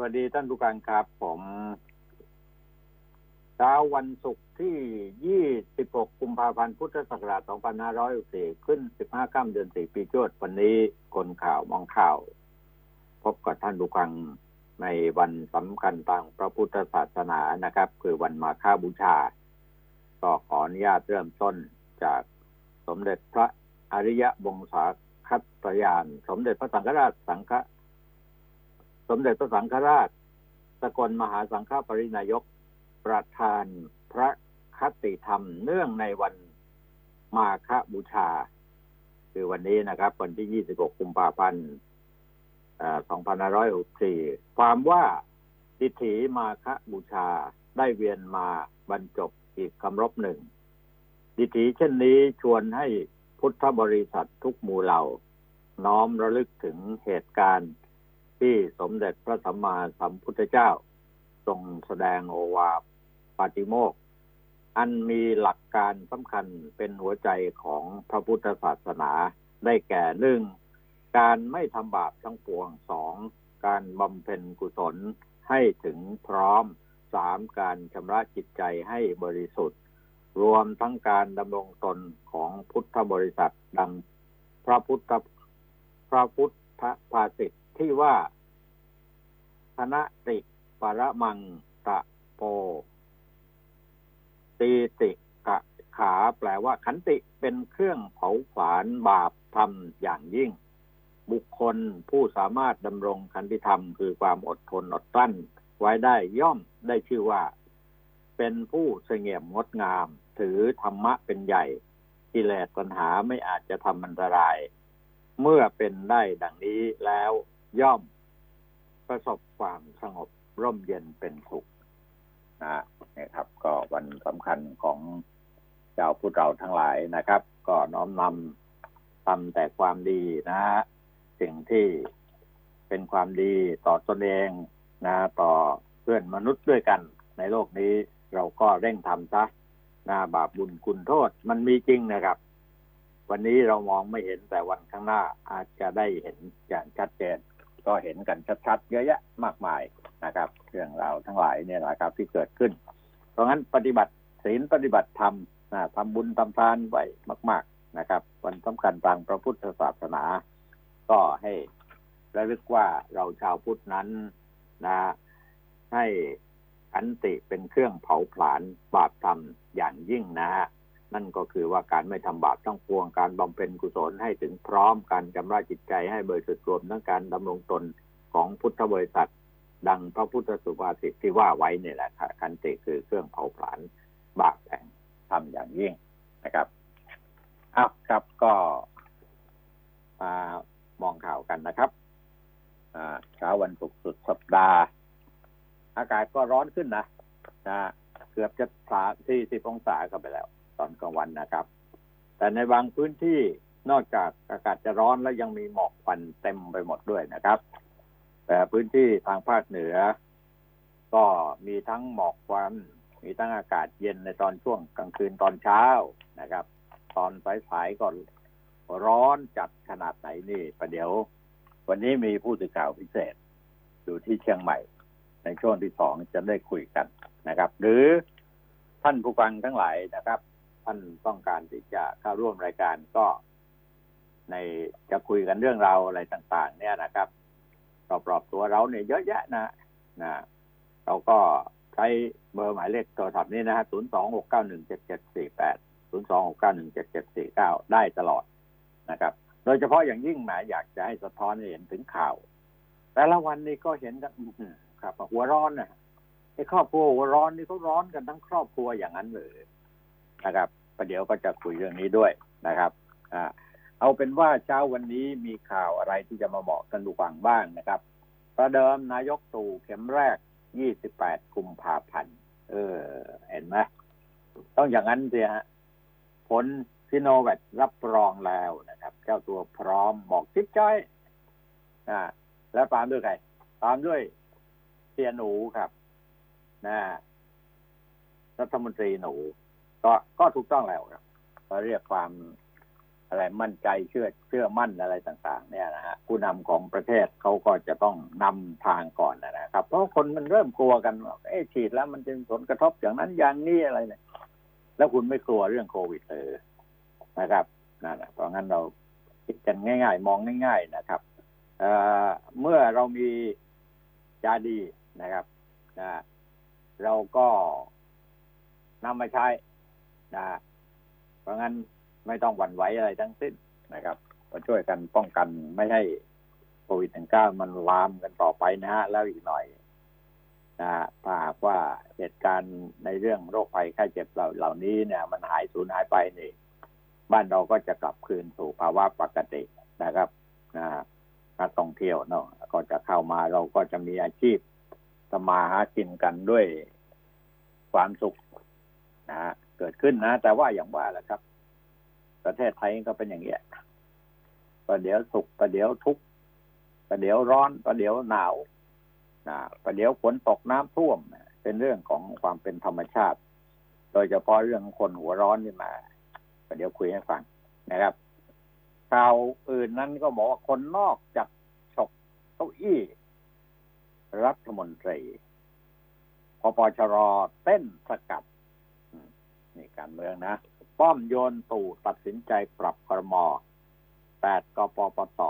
วัสดีท่านผู้การครับ ผมเช้าวันศุกร์ที่ 26 กุมภาพันธ์ พุทธศักราช 2564 ขึ้น 15ค่ำเดือน 4 ปีจวด วันนี้คนข่าวมองข่าว พบกับท่านผู้ฟังในวันสำคัญทางพระพุทธศาสนานะครับ คือวันมาฆบูชาก็ขออนุญาตเริ่มต้นจากสมเด็จพระอริยบงศาคัตยาน สมเด็จพระสังฆราชสังฆ สมเด็จพระสังฆราช สกลมหาสังฆปรินายก ประธานพระคติธรรมเนื่องในวันมาฆบูชา คือวันนี้นะครับ วันที่ 26 กุมภาพันธ์2564 ความว่าทิฏฐิมาฆบูชาได้เวียนมาบรรจบอีกคำรบหนึ่งดิถีเช่นนี้ชวนให้พุทธบริษัททุกหมู่เหล่า น้อมระลึกถึงเหตุการณ์ ที่สมเด็จพระสัมมาสัมพุทธเจ้า ทรงแสดงโอวาปาติโมก อันมีหลักการสำคัญเป็นหัวใจของพระพุทธศาสนาได้แก่หนึ่งการไม่ทำบาปทั้งปวงสองการบำเพ็ญกุศลให้ถึงพร้อมสามการชำระจิตใจให้บริสุทธิ์ รวมทั้งการดำรงตนของพุทธบริษัทดังพระพุทธพระพุทธภาษิตที่ว่า ณะติปรมังตะโปตีติกะขาแปลว่าขันติเป็นเครื่องเผาผลาญบาปทำอย่างยิ่ง บุคคลผู้สามารถดำรงขันติธรรม คือความอดทนอดกลั้น ไว้ได้ย่อมได้ชื่อว่า เป็นผู้เสงี่ยมงดงาม ถือธรรมะเป็นใหญ่กิเลสปัญหาไม่อาจจะทำอันตราย เมื่อเป็นได้ดังนี้แล้วย่อม ประสบความสงบร่มเย็นเป็นสุขนะนี่ครับ ก็วันสำคัญของเจ้าพุทธเราทั้งหลายนะครับ ก็น้อมนำทำแต่ความดีนะ สิ่งที่เป็นความดีต่อตนเองนะ ต่อเพื่อนมนุษย์ด้วยกัน ในโลกนี้เราก็เร่งทำซะนะบาปบุญคุณโทษมันมีจริงนะครับ วันนี้เรามองไม่เห็นแต่วันข้างหน้าอาจจะได้เห็นอย่างชัดเจน ก็เห็นกันชัดๆเยอะแยะมากมายนะครับ เรื่องราวทั้งหลายเนี่ยนะครับ ที่เกิดขึ้น เพราะงั้นปฏิบัติศีลปฏิบัติธรรมนะทำบุญทำทานไว้มาก ๆนะครับ วันสำคัญทางพระพุทธศาสนา ก็ให้ระลึกว่าเราชาวพุทธนั้นนะให้อันติเป็นเครื่องเผาผลาญบาปธรรมอย่างยิ่งนะฮะ นั่นก็คือว่าการไม่ทำบาปต้องปวงการบำเพ็ญกุศลให้ถึงพร้อมการชำระจิตใจให้บริสุทธิ์รวมทั้งการดำรงตนของพุทธบริษัท ดังพระพุทธสุภาษิตที่ว่าไว้เนี่ยแหละค่ะคันติคือเครื่องเผาผลาญบาปแห่งทำอย่างยิ่งนะครับอ้าวครับก็มามองข่าวกันนะครับเช้าวันศุกร์สุดสัปดาห์ อากาศก็ร้อนขึ้นนะนะเกือบจะสาสี่สิบองศาเข้าไปแล้ว ตอนกลางวันนะครับ แต่ในบางพื้นที่นอกจากอากาศจะร้อนแล้วยังมีหมอกควันเต็มไปหมดด้วยนะครับ แต่พื้นที่ทางภาคเหนือ ก็มีทั้งหมอกควัน มีทั้งอากาศเย็นในตอนช่วงกลางคืนตอนเช้านะครับ ตอนสายๆก็ร้อนจัดขนาดไหนนี่ประเดี๋ยว วันนี้มีผู้สื่อข่าวพิเศษ อยู่ที่เชียงใหม่ ในช่วงที่สองจะได้คุยกันนะครับ หรือท่านผู้ฟังทั้งหลายนะครับ ท่านต้องการที่จะเข้าร่วมรายการก็ ในจะคุยกันเรื่องราวอะไรต่าง ๆ เนี่ยนะครับรอบๆตัวเราเนี่ยเยอะแยะนะนะเราก็ใช้เบอร์หมายเลขโทรศัพท์นี้นะฮะศูนย์สองหกเก้าหนึ่งเจ็ดเจ็ดสี่แปดศูนย์สองหกเก้าหนึ่งเจ็ดเจ็ดสี่เก้าได้ตลอดนะครับ โดยเฉพาะอย่างยิ่งหมายอยากจะให้สะท้อนเห็นถึงข่าว แต่ละวันนี้ก็เห็นกันครับหัวร้อนนะไอ้ครอบครัวหัวร้อนนี่เขาร้อนกันทั้งครอบครัวอย่างนั้นเลย นะครับประเดี๋ยวก็จะคุยเรื่องนี้ด้วยนะครับอ่าเอาเป็นว่าเช้าวันนี้มีข่าวอะไรที่จะมาบอกกันดูฟังบ้างนะครับประเดิมนายกตู่เข็มแรก 28 กุมภาพันธ์ เออ เห็นไหมต้องอย่างนั้นสิฮะ ผลซิโนแวครับรองแล้วนะครับ เจ้าตัวพร้อมบอกจิ๊บจ้อย อ่า แล้วตามด้วยใคร ตามด้วยเสียหนูครับนะรัฐมนตรีหนู ก็ก็ถูกต้องแล้วครับก็เรียกความอะไรมั่นใจเชื่อเชื่อมั่นอะไรต่าง ๆ เนี่ยนะฮะผู้นำของประเทศเขาก็จะต้องนำทางก่อนนะครับ เพราะคนมันเริ่มกลัวกันเอ๊ฉีดแล้วมันจะผลกระทบอย่างนั้นอย่างนี้อะไรเนี่ยแล้วคุณไม่กลัวเรื่องโควิดเลยนะครับนั่นแหละเพราะงั้นเราคิดกันง่าย ๆ มองง่าย ๆ นะครับเเมื่อเรามียาดีนะครับนะเราก็นำมาใช้ นะเพราะงั้นไม่ต้องหวั่นไหวอะไรทั้งสิ้นนะครับก็ช่วยกันป้องกันไม่ให้โควิด -19 มันลามกันต่อไปนะฮะแล้วอีกหน่อยนะถ้าหากว่าเหตุการณ์ในเรื่องโรคภัยไข้เจ็บเหล่าเหล่านี้เนี่ย มันหายสูญหายไปนี่บ้านเราก็จะกลับคืนสู่ภาวะปกตินะครับนะนักท่องเที่ยวเนาะก็จะเข้ามาเราก็จะมีอาชีพสมาหากินกันด้วยความสุขนะ เกิดขึ้นนะ แต่ว่าอย่างว่าแหละครับ ประเทศไทยก็เป็นอย่างเงี้ยประเดี๋ยวสุขประเดี๋ยวทุกข์ประเดี๋ยวร้อนประเดี๋ยวหนาวนะประเดี๋ยวฝนตกน้ำท่วม เป็นเรื่องของความเป็นธรรมชาติ โดยเฉพาะเรื่องคนหัวร้อนนี่มา ประเดี๋ยวคุยให้ฟังนะครับข่าวอื่นนั้นก็บอกว่าคนนอกจากฉกเก้าอี้ รัฐมนตรีพปชรเต้นสกัด นี่การเมืองนะ ป้อมโยนตู่ตัดสินใจปรับครมแปดกปปส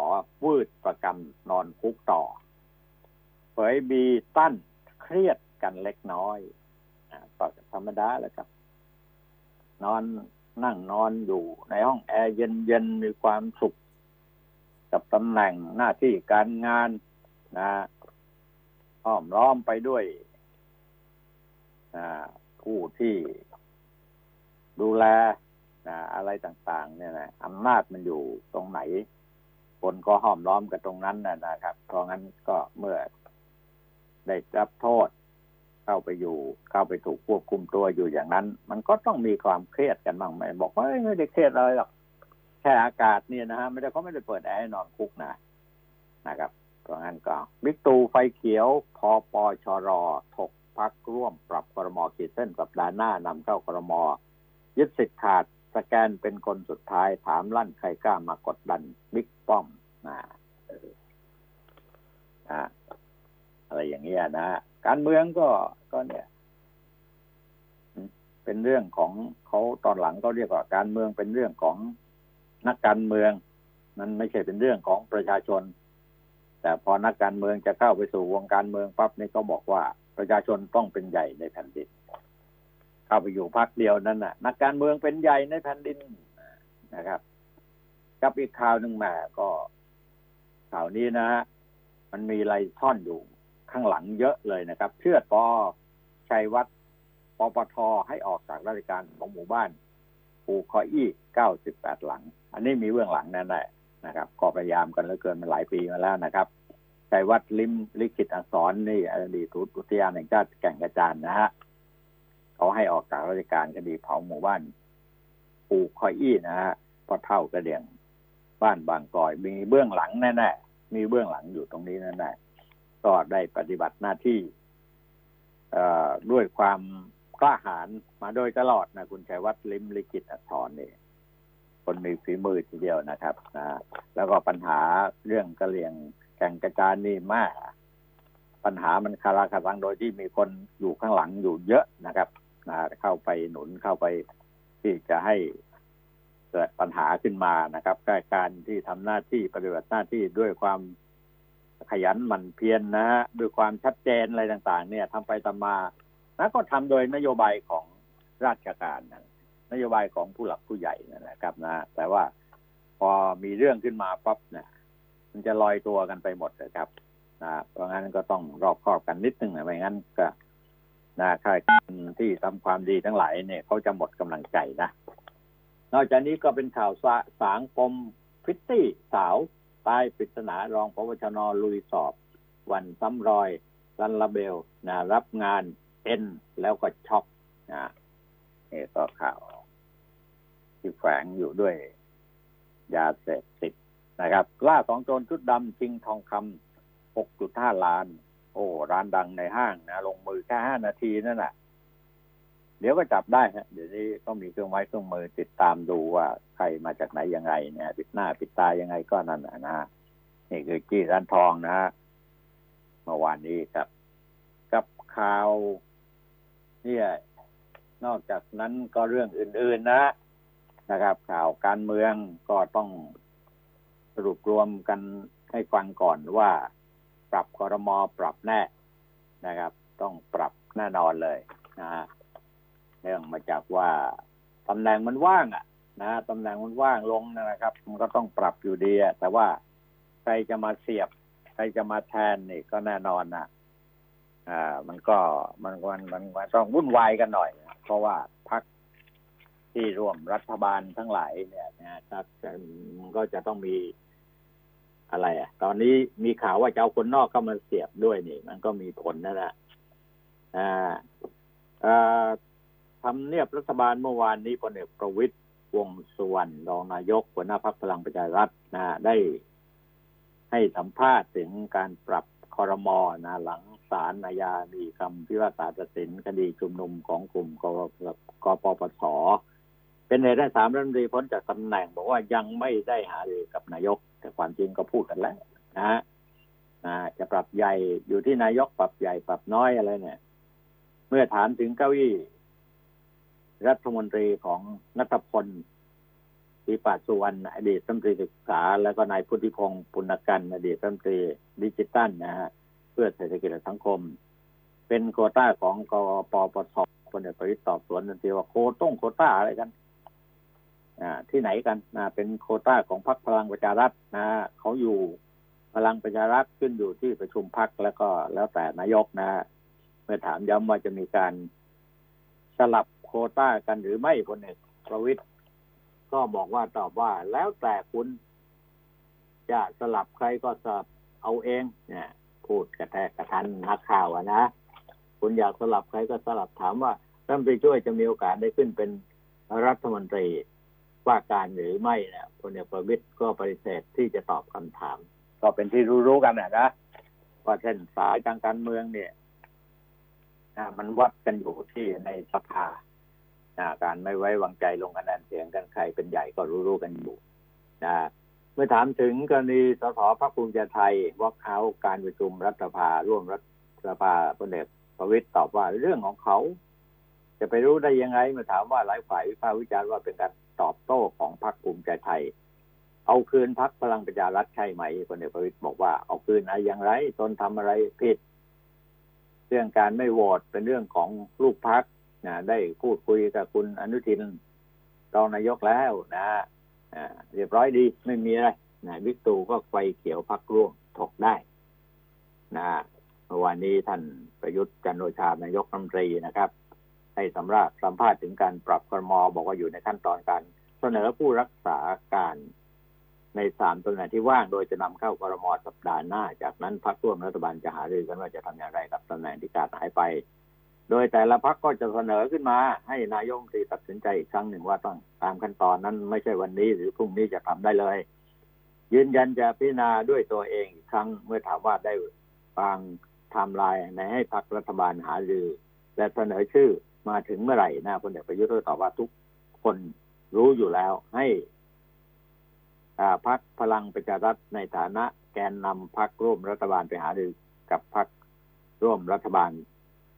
วืดประกันนอนคุกต่อ เผยบีตั้นเครียดกันเล็กน้อยก็ธรรมดาแหละครับ นอนนั่งนอนอยู่ในห้องแอร์เย็นๆมีความสุข กับตำแหน่งหน้าที่การงานนะอ้อมล้อมไปด้วยผู้ที่ ดูแลนะอะไรต่างๆ เนี่ยนะอำนาจมันอยู่ตรงไหน คนก็ห้อมล้อมกับตรงนั้นนะนะครับ เพราะงั้นก็เมื่อได้รับโทษ เข้าไปอยู่ เข้าไปถูกควบคุมตัวอยู่อย่างนั้น มันก็ต้องมีความเครียดกันบ้างไหมบอกว่าไม่ได้เครียดอะไรหรอกแค่อากาศเนี่ยนะฮะไม่ได้เขาไม่ได้เปิดแอร์นอนคุกนะนะครับเพราะงั้นก็บิ๊กตูไฟเขียวพอปอชรถกพักร่วมปรับครมขีดเส้นสัปดาห์หน้านำเข้าครมอ ยึดสิทธิ์ขาดสแกนเป็นคนสุดท้ายถามลั่นใครกล้ามากดดันบิ๊กป้อมนะนะอะไรอย่างเงี้ยนะการเมืองก็ก็เนี่ย เป็นเรื่องของเขาตอนหลังก็เรียกว่าการเมืองเป็นเรื่องของนักการเมือง มันไม่ใช่เป็นเรื่องของประชาชน แต่พอนักการเมืองจะเข้าไปสู่วงการเมืองปั๊บนี่ก็บอกว่าประชาชนต้องเป็นใหญ่ในแผ่นดิน เข้าไปอยู่พักเดียวนั้นน่ะ นักการเมืองเป็นใหญ่ในแผ่นดินนะครับกับอีกข่าวหนึ่งมาก็ข่าวนี้นะฮะมันมีอะไรซ่อนอยู่ข้างหลังเยอะเลยนะครับ เชื่อปอชัยวัฒน์ปปทให้ออกจากราชการของหมู่บ้านปูคออี้เก้าสิบแปดหลัง อันนี้มีเบื้องหลังแน่ๆนะครับ ก็พยายามกันเหลือเกินมาหลายปีมาแล้วนะครับชัยวัฒน์ลิมลิขิตอักษรนี่อดีตอุทยานแห่งชาติแก่งกระจานนะฮะ เขาให้ออกจากราชการคดีเผาหมู่บ้านปูคอยอี้นะฮะพอเท่ากระเดียงบ้านบางกอย มีเบื้องหลังแน่ๆมีเบื้องหลังอยู่ตรงนี้แน่ๆก็ได้ปฏิบัติหน้าที่ด้วยความกล้าหาญมาโดยตลอดนะคุณชัยวัฒน์ลิมลิกิตอัศรนี่คนมีฝีมือทีเดียวนะครับนะแล้วก็ปัญหาเรื่องกระเลียงแข่งกระจานนี่มาก ปัญหามันคาราคาซังโดยที่มีคนอยู่ข้างหลังอยู่เยอะนะครับ นะเข้าไปหนุนเข้าไปที่จะให้เกิดปัญหาขึ้นมานะครับการที่ทำหน้าที่ปฏิบัติหน้าที่ด้วยความขยันหมั่นเพียรนนะฮะด้วยความชัดเจนอะไรต่าง ๆ เนี่ยทำไปทำมาแล้วก็ทำโดยนโยบายของราชการนะนโยบายของผู้หลักผู้ใหญ่นะครับนะ แต่ว่าพอมีเรื่องขึ้นมาปั๊บเนี่ยมันจะลอยตัวกันไปหมดเลยครับนะเพราะงั้นก็ต้องรอบคอบกันนิดนึงนะไม่งั้นก็ นะข้าราชการที่ทำความดีทั้งหลายเนี่ยเขาจะหมดกำลังใจนะ นอกจากนี้ก็เป็นข่าวสาสางปมฟิตตี้สาวตายปริศนารองพบชนลุยสอบ วันซ้ำรอยลันลาเบลนะรับงานเอ็นแล้วก็ช็อกนะนี่ก็ข่าว ที่แฝงอยู่ด้วย ยาเสพติดนะครับล่าสองโจรชุดดำชิงทองคำ6.5ล้าน โอ้ร้านดังในห้างนะลงมือแค่ห้านาทีนั่นแหละเดี๋ยวก็จับได้ฮะเดี๋ยวนี้ต้องมีเครื่องไม้เครื่องมือติดตามดูว่าใครมาจากไหนยังไงเนี่ยปิดหน้าปิดตายังไงก็นั่นนะนะนี่คือจี้ร้านทองนะฮะเมื่อวานนี้ครับ กับข่าว เนี่ย นอกจากนั้นก็เรื่องอื่น ๆ นะนะครับ ข่าวการเมืองก็ต้องสรุปรวมกันให้ฟังก่อนว่า ปรับคอรมอปรับแน่นะครับ ต้องปรับแน่นอนเลยนะฮะเนื่องมาจากว่าตำแหน่งมันว่างอะนะตำแหน่งมันว่างลงนะครับ มันก็ต้องปรับอยู่ดีแต่ว่าใครจะมาเสียบ ใครจะมาแทนนี่ก็แน่นอนนะอ่า มันก็มันมันมันมันต้องวุ่นวายกันหน่อยเพราะว่าพักที่ร่วมรัฐบาลทั้งหลายเนี่ยนะครับมันก็จะต้องมี อะไรอะ ตอนนี้มีข่าวว่าจะเอาคนนอกเข้ามาเสียบด้วยนี่ มันก็มีผลนะนะอ่าอ่าทำเนียบรัฐบาลเมื่อวานนี้พลเอกประวิตยวงสุวรรณรองนายกหัวหน้าพักพลังประชารัฐนะได้ให้สัมภาษณ์ถึงการปรับคอรมอนะหลังศาลอาญามีคำพิพากษาตัดสินคดีชุมนุมของกลุ่มกกปปส เป็นเหตุให้สามรัฐมนตรีพ้นจากตำแหน่ง บอกว่ายังไม่ได้หารือกับนายก แต่ความจริงก็พูดกันแล้วนะฮะจะปรับใหญ่อยู่ที่นายกปรับใหญ่ปรับน้อยอะไรเนี่ย เมื่อถามถึงเก้าอี้รัฐมนตรีของนัทพลทีปสุวรรณอดีตรัฐมนตรีศึกษา แล้วก็นายพุทธิพงษ์ปุณณกันต์อดีตรัฐมนตรีดิจิตัลนะฮะเพื่อเศรษฐกิจและสังคม เป็นโควต้าของกปปสพลเอกประวิตรตอบสวนทันทีว่าโควต้งโควต้าอะไรกัน ที่ไหนกันนะเป็นโควต้าของพรรคพลังประชารัฐนะเขาอยู่พลังประชารัฐขึ้นอยู่ที่ประชุมพรรคแล้วก็แล้วแต่นายกนะเมื่อถามย้ำว่าจะมีการสลับโคต้ากันหรือไม่พลเอกประวิตยก็บอกว่าตอบว่าแล้วแต่คุณ จะสลับใครก็สลับเอาเอง เนี่ย พูดกระแทกกระทันนักข่าวนะคุณอยากสลับใครก็สลับถามว่ารัฐมนตรีช่วยจะมีโอกาสได้ขึ้นเป็นรัฐมนตรี ว่าการหรือไม่เนี่ยพลเอกประวิตยก็ปฏิเสธที่จะตอบคำถาม ก็เป็นที่รู้ๆกันนะนะว่าเส้นสายทางการเมืองเนี่ยมันวัดกันอยู่ที่ในสภาการไม่ไว้วางใจลงคะแนนเสียงกันใครเป็นใหญ่ก็รู้ๆกันอยู่นะเมื่อถามถึงกรณีสสพรรคภูมิใจไทยวอกเขาการประชุมรัฐสภาร่วมรัฐสภาพลเอกประวิตยตอบว่าเรื่องของเขา จะไปรู้ได้ยังไงเมื่อถามว่าหลายฝ่ายวิพากษ์วิจารณ์ว่าเป็นการ ตอบโต้ของพรรคภูมิใจไทย เอาคืนพรรคพลังประชารัฐใช่ไหมพลเอกประวิตยบอกว่าเอาคืนอะไรอย่างไรตนทำอะไรผิด เรื่องการไม่โหวตเป็นเรื่องของลูกพักนะได้พูดคุยกับคุณอนุทินรองนายกแล้วนะเรียบร้อยดีไม่มีอะไรนะวิกตูก็ไฟเขียวพักร่วงถกได้นะเมื่อวานนี้ท่านประยุทธ์จันโอชานายกรัฐมนตรีนะครับ ให้สำราบสัมภาษณ์ถึงการปรับครมอบอกว่าอยู่ในขั้นตอนการเสนอผู้รักษาการในสามตำแหน่งที่ว่างโดยจะนำเข้ากรมอสัปดาห์หน้า จากนั้นพักร่วมรัฐบาลจะหารือกันว่าจะทำอย่างไรกับตำแหน่งที่ขาดหายไป โดยแต่ละพักก็จะเสนอขึ้นมา ให้นายกรัฐมตรีตัดสินใจอีกครั้งหนึ่งว่าต้องตามขั้นตอนนั้นไม่ใช่วันนี้หรือพรุ่งนี้จะทำได้เลย ยืนยันจะพิจารณาด้วยตัวเองอีกครั้งเมื่อถามว่าได้ฟังไทม์ไลน์ในให้พักรัฐบาลหารือและเสนอชื่อ มาถึงเมื่อไหร่นะพลเอกประยุทธ์ก็ตอบว่าทุกคนรู้อยู่แล้วให้พักพลังประชารัฐในฐานะแกนนำพักร่วมรัฐบาลไปหารือกับพักร่วมรัฐบาล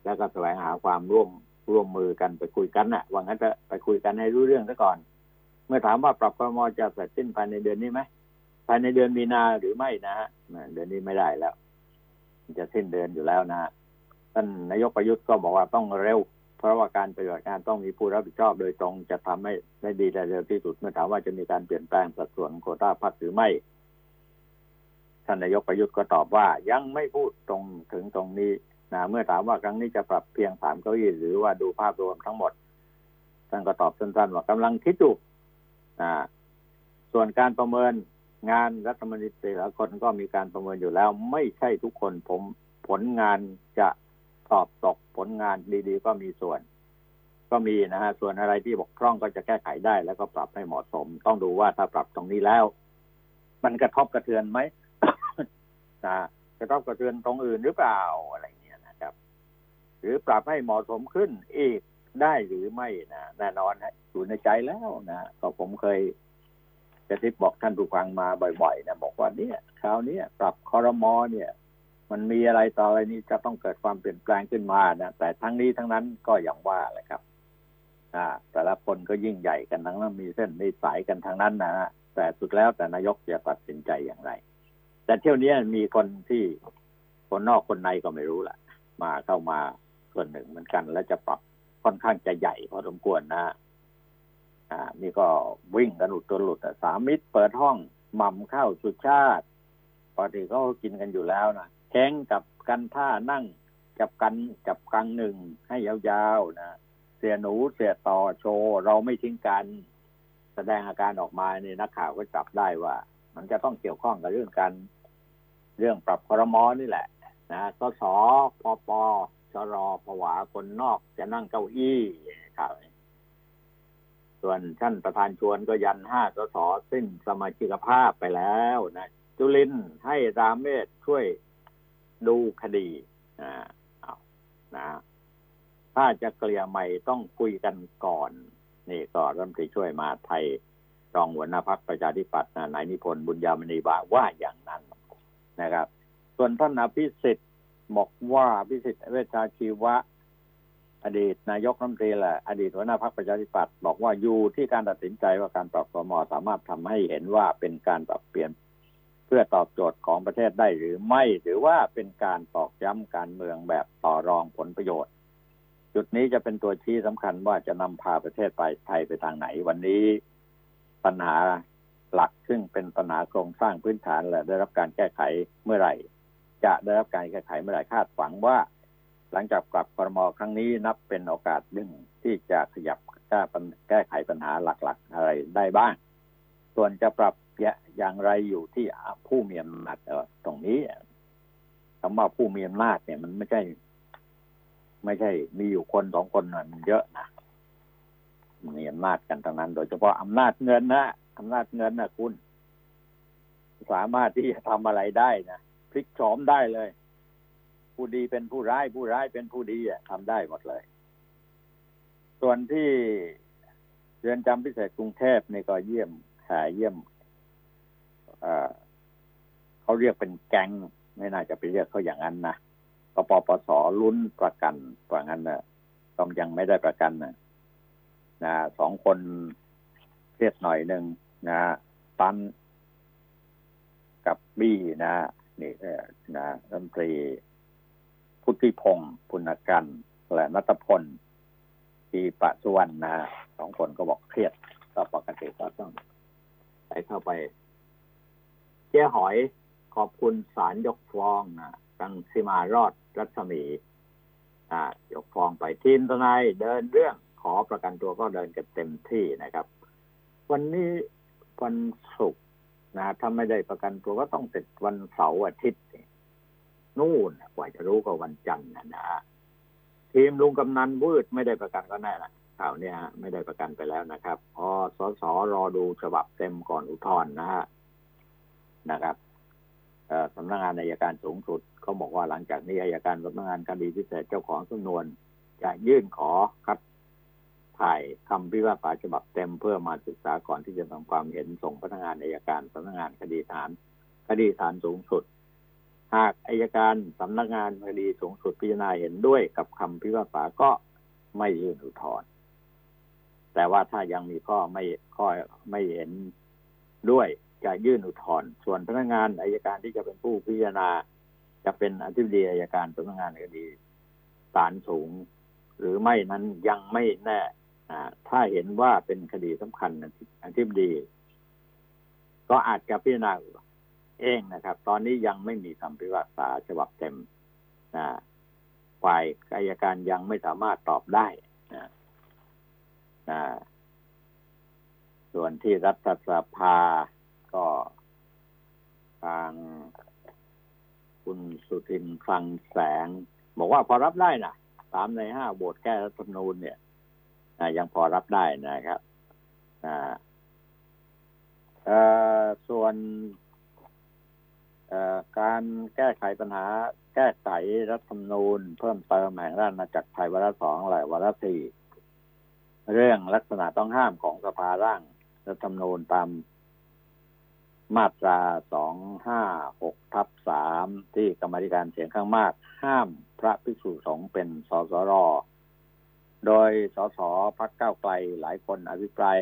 แล้วก็แสวงหาความร่วมร่วมมือกันไปคุยกันนะ่ะว่างั้นจะไปคุยกันให้รู้เรื่องซะก่อน เมื่อถามว่าปรับครมจะเสร็จสิ้นภายในเดือนนี้ไหมภายในเดือนมีนาหรือไม่นะฮะเดือนนี้ไม่ได้แล้ว จะสิ้นเดือนอยู่แล้วนะท่านนายกประยุทธ์ก็บอกว่าต้องเร็ว เพราะว่าการปฏิบัติงานต้องมีผู้รับผิดชอบโดยตรงจะทำให้ได้ดีและเร็วที่สุดเมื่อถามว่าจะมีการเปลี่ยนแปลงสัดส่วนโคต้าพักหรือไม่ท่านนายกประยุทธ์ก็ตอบว่ายังไม่พูดตรงถึงตรงนี้นะเมื่อถามว่าครั้งนี้จะปรับเพียงสามเก้าอี้หรือว่าดูภาพรวมทั้งหมดท่านก็ตอบสั้นๆว่ากำลังคิดอยู่นะส่วนการประเมินงานรัฐมนตรีแต่ละคนก็มีการประเมินอยู่แล้ว ไม่ใช่ทุกคนผมผลงานจะ ตอบตกผลงานดีๆ ก็มีส่วน ก็มีนะฮะส่วนอะไรที่บกพร่องก็จะแก้ไขได้แล้วก็ปรับให้เหมาะสม ต้องดูว่าถ้าปรับตรงนี้แล้ว มันกระทบกระเทือนไหมนะกระทบกระเทือนตรงอื่นหรือเปล่าอะไรเนี้ยนะครับ หรือปรับให้เหมาะสมขึ้นอีกได้หรือไม่นะแน่นอนอยู่ในใจแล้วนะก็ผมเคยจะทิบบอกท่านผู้ฟังมาบ่อยๆนะบอกว่าเนี่ยคราวนี้ปรับคอรมอเนี่ย มันมีอะไรต่ออะไรนี้จะต้องเกิดความเปลี่ยนแปลงขึ้นมานะแต่ทั้งนี้ทั้งนั้นก็อย่างว่าแหละครับอ่าแต่ละคนก็ยิ่งใหญ่กันทั้งนั้นมีเส้นมีสายกันทั้งนั้นนะฮะแต่สุดแล้วแต่นายกจะตัดสินใจอย่างไร แต่เที่ยวนี้มีคนที่คนนอกคนในก็ไม่รู้แหละมาเข้ามาส่วนหนึ่งเหมือนกัน และจะปรับค่อนข้างจะใหญ่พอสมควรนะอ่า นี่ก็วิ่งกันหลุดตัวหลุดสามมิตรเปิดห้องหม่ำข้าวสุชาติปกติเขากินกันอยู่แล้วนะ แข่งกับกันท่านั่งจับกันจับกังหนึ่งให้ยาวๆนะเสียหนูเสียต่อโชว์เราไม่ทิ้งกัน แสดงอาการออกมานี่นักข่าวก็จับได้ว่า มันจะต้องเกี่ยวข้องกับเรื่องการเรื่องปรับคอรมอนี่แหละ นะสสปปชรผวาคนนอกจะนั่งเก้าอี้ข่าวส่วนท่านประธานชวนก็ยันห้าสสสิ้นสมาชิกภาพไปแล้วนะ จุลินให้รามเมศช่วย ดูคดีอ่านะถ้าจะเกลี่ยใหม่ต้องคุยกันก่อน นี่ก็รัฐมนตรีช่วยมาไทยรองหัวหน้าพักประชาธิปัตย์นายนิพนธ์บุญยามณีบาว่าอย่างนั้นนะครับ ส่วนท่านอภิสิทธิ์บอกว่าอภิสิทธิ์เวชชาชีวะ อดีตนายกรัฐมนตรีแหละอดีตหัวหน้าพรรคประชาธิปัตย์บอกว่าอยู่ที่การตัดสินใจว่าการปรับสมสามารถทำให้เห็นว่าเป็นการปรับเปลี่ยน พื่อตอบโจทย์ของประเทศได้หรือไม่หรือว่าเป็นการตอกย้ำการเมืองแบบต่อรองผลประโยชน์ จุดนี้จะเป็นตัวชี้สำคัญว่าจะนำพาประเทศไปไทยไปทางไหน วันนี้ปัญหาหลักซึ่งเป็นปัญหาโครงสร้างพื้นฐานและได้รับการแก้ไขเมื่อไหร่ จะได้รับการแก้ไขเมื่อไหร่คาดหวังว่า หลังจากปรับครมครั้งนี้นับเป็นโอกาสหนึ่งที่จะขยับแก้ไขปัญหาหลักๆ อะไรได้บ้าง ส่วนจะปรับ อย่างไรอยู่ที่ผู้มีอำนาจตรงนี้คำว่าผู้มีอำนาจเนี่ย มันไม่ใช่ ไม่ใช่ มีอยู่คนสองคนมันเยอะนะมีอำนาจกันทั้งนั้น โดยเฉพาะอำนาจเงินนะอำนาจเงินนะคุณ สามารถที่จะทำอะไรได้นะพลิกโฉมได้เลย ผู้ดีเป็นผู้ร้ายผู้ร้ายเป็นผู้ดีอะทำได้หมดเลย ส่วนที่เรือนจำพิเศษกรุงเทพนี่ก็เยี่ยมหาเยี่ยม เขาเรียกเป็นแก๊ง ไม่น่าจะไปเรียกเขาอย่างนั้นนะกปปสลุ้นประกันว่างั้นนะต้องยังไม่ได้ประกันนะนะสองคนเครียดหน่อยหนึ่งนะตันกับบี้นะนี่นะรัฐมนตรี พุทธิพงศ์ปุณกันและนัตพลทีปะสุวรรณนะสองคนก็บอกเครียดก็ปกติก็ต้องใส่เข้าไป เจ๊หอยขอบคุณศาลยกฟ้องนะตังสิมารอดรัศมีอ่ายกฟ้องไปทีมทนายเดินเรื่องขอประกันตัวก็เดินกันเต็มที่นะครับ วันนี้วันศุกร์นะถ้าไม่ได้ประกันตัวก็ต้องเสร็จวันเสาร์อาทิตย์นู่นกว่าจะรู้ก็วันจันทร์นะนะทีมลุงกำนันวืดไม่ได้ประกันก็แน่ละข่าวนี้ฮะไม่ได้ประกันไปแล้วนะครับพอสสรอดูฉบับเต็มก่อนอุทธรณ์นะฮะ นะครับสำนักงานอายการสูงสุดเขาบอกว่าหลังจากนี้อายการสำนักงานคดีพิเศษเจ้าของสำนวน จะยื่นขอคัดถ่ายคำพิพากษาฉบับเต็มเพื่อมาศึกษาก่อนที่จะทำความเห็นส่งพนักงานอายการสำนักงานคดีฐาน คดีฐานสูงสุด หากอายการสำนักงานคดีสูงสุดพิจารณาเห็นด้วยกับคำพิพากษาก็ไม่ยื่นอุทธรณ์แต่ว่าถ้ายังมีข้อไม่ข้อไม่เห็นด้วย จะยื่นอุทธรณ์ส่วนพนักงานอายการที่จะเป็นผู้พิจารณา จะเป็นอธิบดีอายการสำนักงานคดีศาลสูง หรือไม่นั้นยังไม่แน่ถ้าเห็นว่าเป็นคดีสำคัญอธิบดี ก็อาจจะพิจารณาเองนะครับ ตอนนี้ยังไม่มีคำพิพากษาฉบับเต็มฝ่ายอายการยังไม่สามารถตอบได้นะส่วนที่รัฐสภา ก็ทางคุณสุทินคลังแสง บอกว่าพอรับได้นะสามในห้าโหวตแก้รัฐธรรมนูญเนี่ยยังพอรับได้นะครับส่วนการแก้ไขปัญหา แก้ไขรัฐธรรมนูญ เพิ่มเติมแห่งราชอาณาจักรไทยวาระสองอะไรวาระสี่เรื่องลักษณะต้องห้ามของสภาร่างรัฐธรรมนูญตาม มาตราสองห้าหกทับสามที่กรรมธิการเสียงข้างมาก ห้ามพระภิกษุสงฆ์เป็นสสร โดยสสพักเก้าไกลหลายคนอภิปราย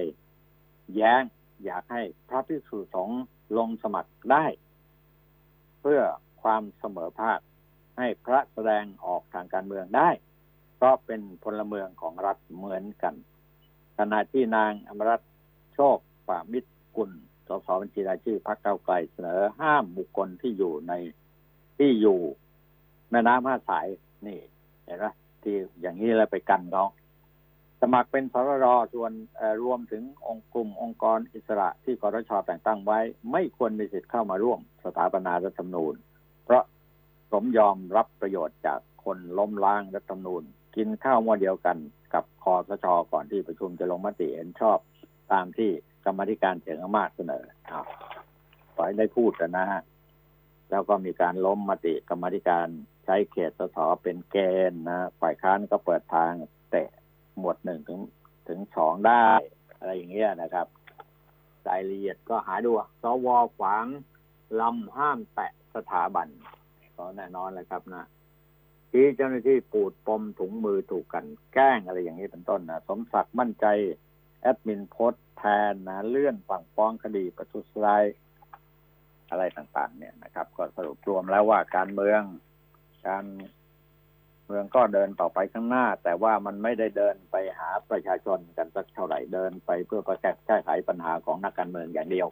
แย้งอยากให้พระภิกษุสงฆ์ลงสมัครได้ เพื่อความเสมอภาคให้พระแสดงออกทางการเมืองได้ เพราะเป็นพลเมืองของรัฐเหมือนกัน ขณะที่นางอมรัตโชคป่ามิตรกุล สสบัญชีรายชื่อพรรคเก้าไกลเสนอห้ามบุคคลที่อยู่ในที่อยู่แม่น้ำห้าสายนี่เห็นไหมที่อย่างนี้แล้วไปกันเขาสมัครเป็นสรรส่วนรวมถึงองค์กลุ่มองค์กรอิสระที่กรชแต่งตั้งไว้ ไม่ควรมีสิทธิ์เข้ามาร่วมสถาปนารัฐธรรมนูญ เพราะสมยอมรับประโยชน์จากคนล้มล้างรัฐธรรมนูญ กินข้าวม้อเดียวกันกับคอสชก่อนที่ประชุมจะลงมติเห็นชอบตามที่ กรรมธิการเสียงมากเสนอครับขอให้ได้พูดนะฮะแล้วก็มีการล้มมติกรรมธิการใช้เขตสสเป็นเกณฑ์นะฝ่ายค้านก็เปิดทางเตะหมวดหนึ่งถึงถึงสองได้ อะไรอย่างเงี้ยนะครับรายละเอียดก็หาดูสวขวางลำห้ามแตะสถาบันก็แน่นอนเลยครับนะที่เจ้าหน้าที่ปูดปมถุงมือถูกกันแกล้งอะไรอย่างนี้เป็นต้นนะสมศักดิ์มั่นใจ แอดมินโพส แทนนะเลื่อนฝั่งฟ้องคดีประทุษร้ายอะไรต่างๆ เนี่ยนะครับ ก็สรุปรวมแล้วว่าการเมืองการเมืองก็เดินต่อไปข้างหน้า แต่ว่ามันไม่ได้เดินไปหาประชาชนกันสักเท่าไหร่เดินไปเพื่อประแก้ไขปัญหาของนักการเมืองอย่างเดียว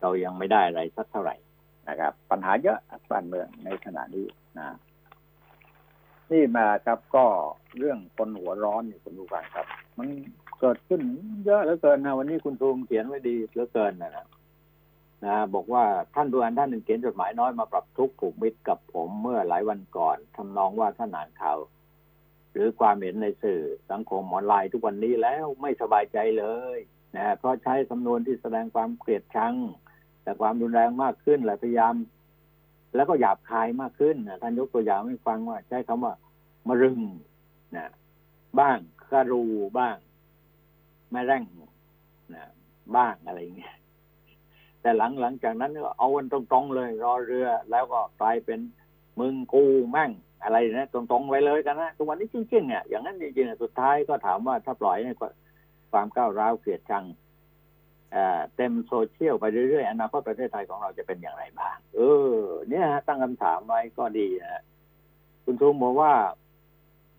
เรายังไม่ได้อะไรสักเท่าไหร่นะครับ ปัญหาเยอะบ้านเมืองในขณะนี้นะนี่มาครับก็เรื่องคนหัวร้อนนี่คุณผู้ฟังครับ มัน เกิดขึ้นเยอะเหลือเกินนะวันนี้คุณทูมเขียนไว้ดีเหลือเกินนะนะนะบอกว่าท่านดูอันท่านหนึ่งเขียนจดหมายน้อยมาปรับทุกข์ผูกมิตรกับผมเมื่อหลายวันก่อนทำนองว่าท่านอ่านข่าวหรือความเห็นในสื่อสังคมออนไลน์ทุกวันนี้แล้วไม่สบายใจเลยนะเพราะใช้สำนวนที่แสดงความเกลียดชังแต่ความรุนแรงมากขึ้นและพยายาม แล้วก็หยาบคายมากขึ้นนะท่านยกตัวอย่างให้ฟังว่า ใช้คำว่า มรึงนะบ้างคารูบ้าง ไม่แร่งนะบ้างอะไรเงี้ยแต่หลังหลังจากนั้นก็เอาวันตรงๆเลย รอเรือ แล้วก็กลายเป็นมึงกูแม่งอะไรนะตรงๆไว้เลยกันนะทุกวันนี้จริงๆเนี่ยอย่างนั้นจริงๆสุดท้ายก็ถามว่าถ้าปล่อยให้ความก้าวร้าวเกลียดชังเต็มโซเชียลไปเรื่อยๆอนาคตประเทศไทยของเราจะเป็นอย่างไรบ้าง เออ เนี่ยตั้งคำถามไว้ก็ดีนะคุณทูมบอกว่า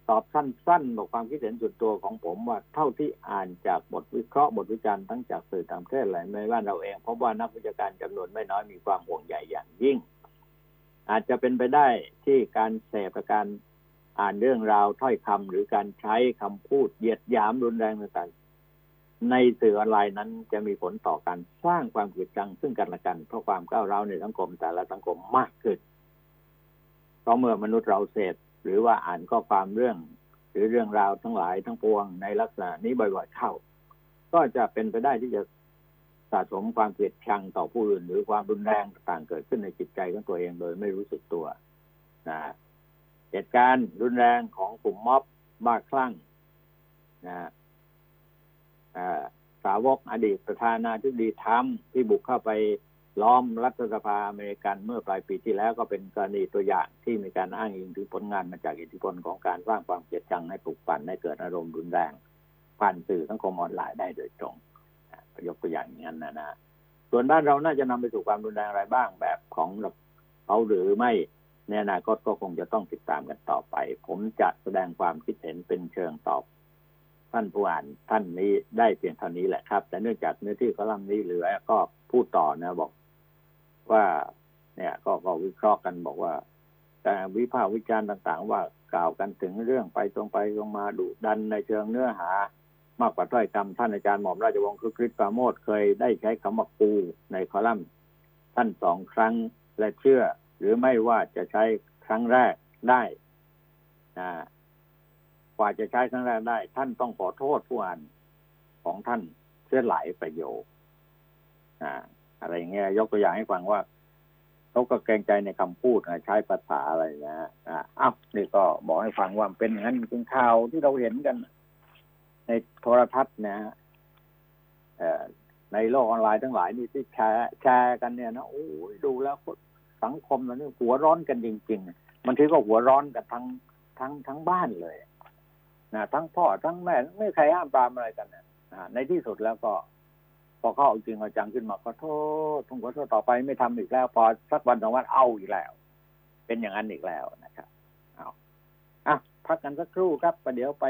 ตอบสั้นๆบอกความคิดเห็นส่วนตัวของผมว่าเท่าที่อ่านจากบทวิเคราะห์บทวิจารณ์ทั้งจากสื่อต่างประเทศหลายในบ้านเราเองพบว่านักวิชาการจำนวนไม่น้อยมีความห่วงใยอย่างยิ่ง อาจจะเป็นไปได้ที่การเสพการอ่านเรื่องราวถ้อยคำหรือการใช้คำพูดเหยียดหยามรุนแรงต่างๆในสื่อออนไลน์นั้นจะมีผลต่อการสร้างความเกลียดชังซึ่งกันและกันเพราะความก้าวร้าวในสังคมแต่ละสังคมมากขึ้นเพราะเมื่อมนุษย์เราเสพ หรือว่าอ่านข้อความเรื่อง หรือเรื่องราวทั้งหลายทั้งปวงในลักษณะนี้บ่อยๆเข้า ก็จะเป็นไปได้ที่จะสะสมความเกลียดชังต่อผู้อื่น หรือความรุนแรงต่างเกิดขึ้นในจิตใจของตัวเองโดยไม่รู้สึกตัวนะเหตุการณ์รุนแรงของกลุ่มม็อบบ้าคลั่งนะสาวกอดีตประธานาธิบดีทรัมป์ที่บุกเข้าไป ล้อมรัฐสภาอเมริกันเมื่อปลายปีที่แล้วก็เป็นกรณีตัวอย่างที่มีการอ้างอิงถึงผลงานมาจากอิทธิพลของการสร้างความเกลียดชังให้ปลุกปั่นให้เกิดอารมณ์รุนแรงผ่านสื่อสังคมออนไลน์ได้โดยตรงยกตัวอย่างอย่างนั้นนะนะส่วนบ้านเราน่าจะนำไปสู่ความรุนแรงอะไรบ้างแบบของเขาหรือไม่ในอนาคตก็คงจะต้องติดตามกันต่อไป ผมจะแสดงความคิดเห็นเป็นเชิงตอบ ท่านผู้อ่านท่านนี้ได้เพียงเท่านี้แหละครับ แต่เนื่องจากเนื้อที่คอลัมน์นี้เหลือก็พูดต่อนะบอก ว่า เนี่ยก็ก็วิเคราะห์กันบอกว่าการวิพากษ์วิจารณ์ต่าง ๆ ว่ากล่าวกันถึงเรื่องไปตรงไปตรงมาดุดันในเชิงเนื้อหา มากกว่าถ้อยคำท่านอาจารย์หม่อมราชวงศ์คือคริสปราโมทเคยได้ใช้คำว่าปูในคอลัมน์ท่านสองครั้งและเชื่อ หรือไม่ว่าจะใช้ครั้งแรกได้นะกว่าจะใช้ครั้งแรกได้ ท่านต้องขอโทษผู้อ่านของท่านเสียหลายประโยค อ่าอะไรเงี้ยยกตัวอย่างให้ฟังว่าเขาก็เกรงใจในคำพูดใช้ภาษาอะไรนะอะอ้าวนี่ก็บอกให้ฟังว่าเป็นงั้นเป็นข่าวที่เราเห็นกัน ในโทรทัศน์นะเอ่อในโลกออนไลน์ทั้งหลายนี่ที่แชร์แชร์กันเนี่ยนะโอ้ยดูแล้วสังคมมันหัวร้อนกันจริงๆมันทีก็หัวร้อนกันทั้งทั้งทั้งบ้านเลยนะทั้งพ่อทั้งแม่ไม่ใครห้ามปรามอะไรกันนะในที่สุดแล้วก็ อเข้าจริงเอาจังขึ้นมาก็โทษทงขอโทษต่อไปไม่ทำอีกแล้ว พอสักวันสองวันเอาอีกแล้ว เป็นอย่างนั้นอีกแล้วนะครับเอาอะพักกันสักครู่ครับประเดี๋ยวไป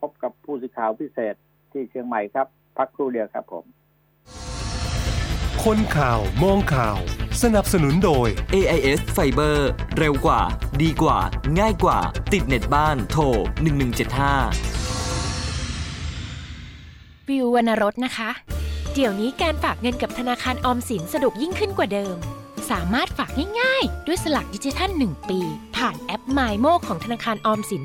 พบกับผู้สื่อข่าวพิเศษที่เชียงใหม่ครับ พักครู่เดียวครับผม คนข่าวมองข่าว สนับสนุนโดย AIS Fiber เร็วกว่า ดีกว่า ง่ายกว่า ติดเน็ตบ้านโทร 1175 วิววรรณรสนะคะ เดี๋ยวนี้การฝากเงินกับธนาคารออมสินสะดวกยิ่งขึ้นกว่าเดิม สามารถฝากง่ายๆ ด้วยสลักดิจิทัล 1 ปี ผ่านแอป m y m o ของธนาคารออมสิน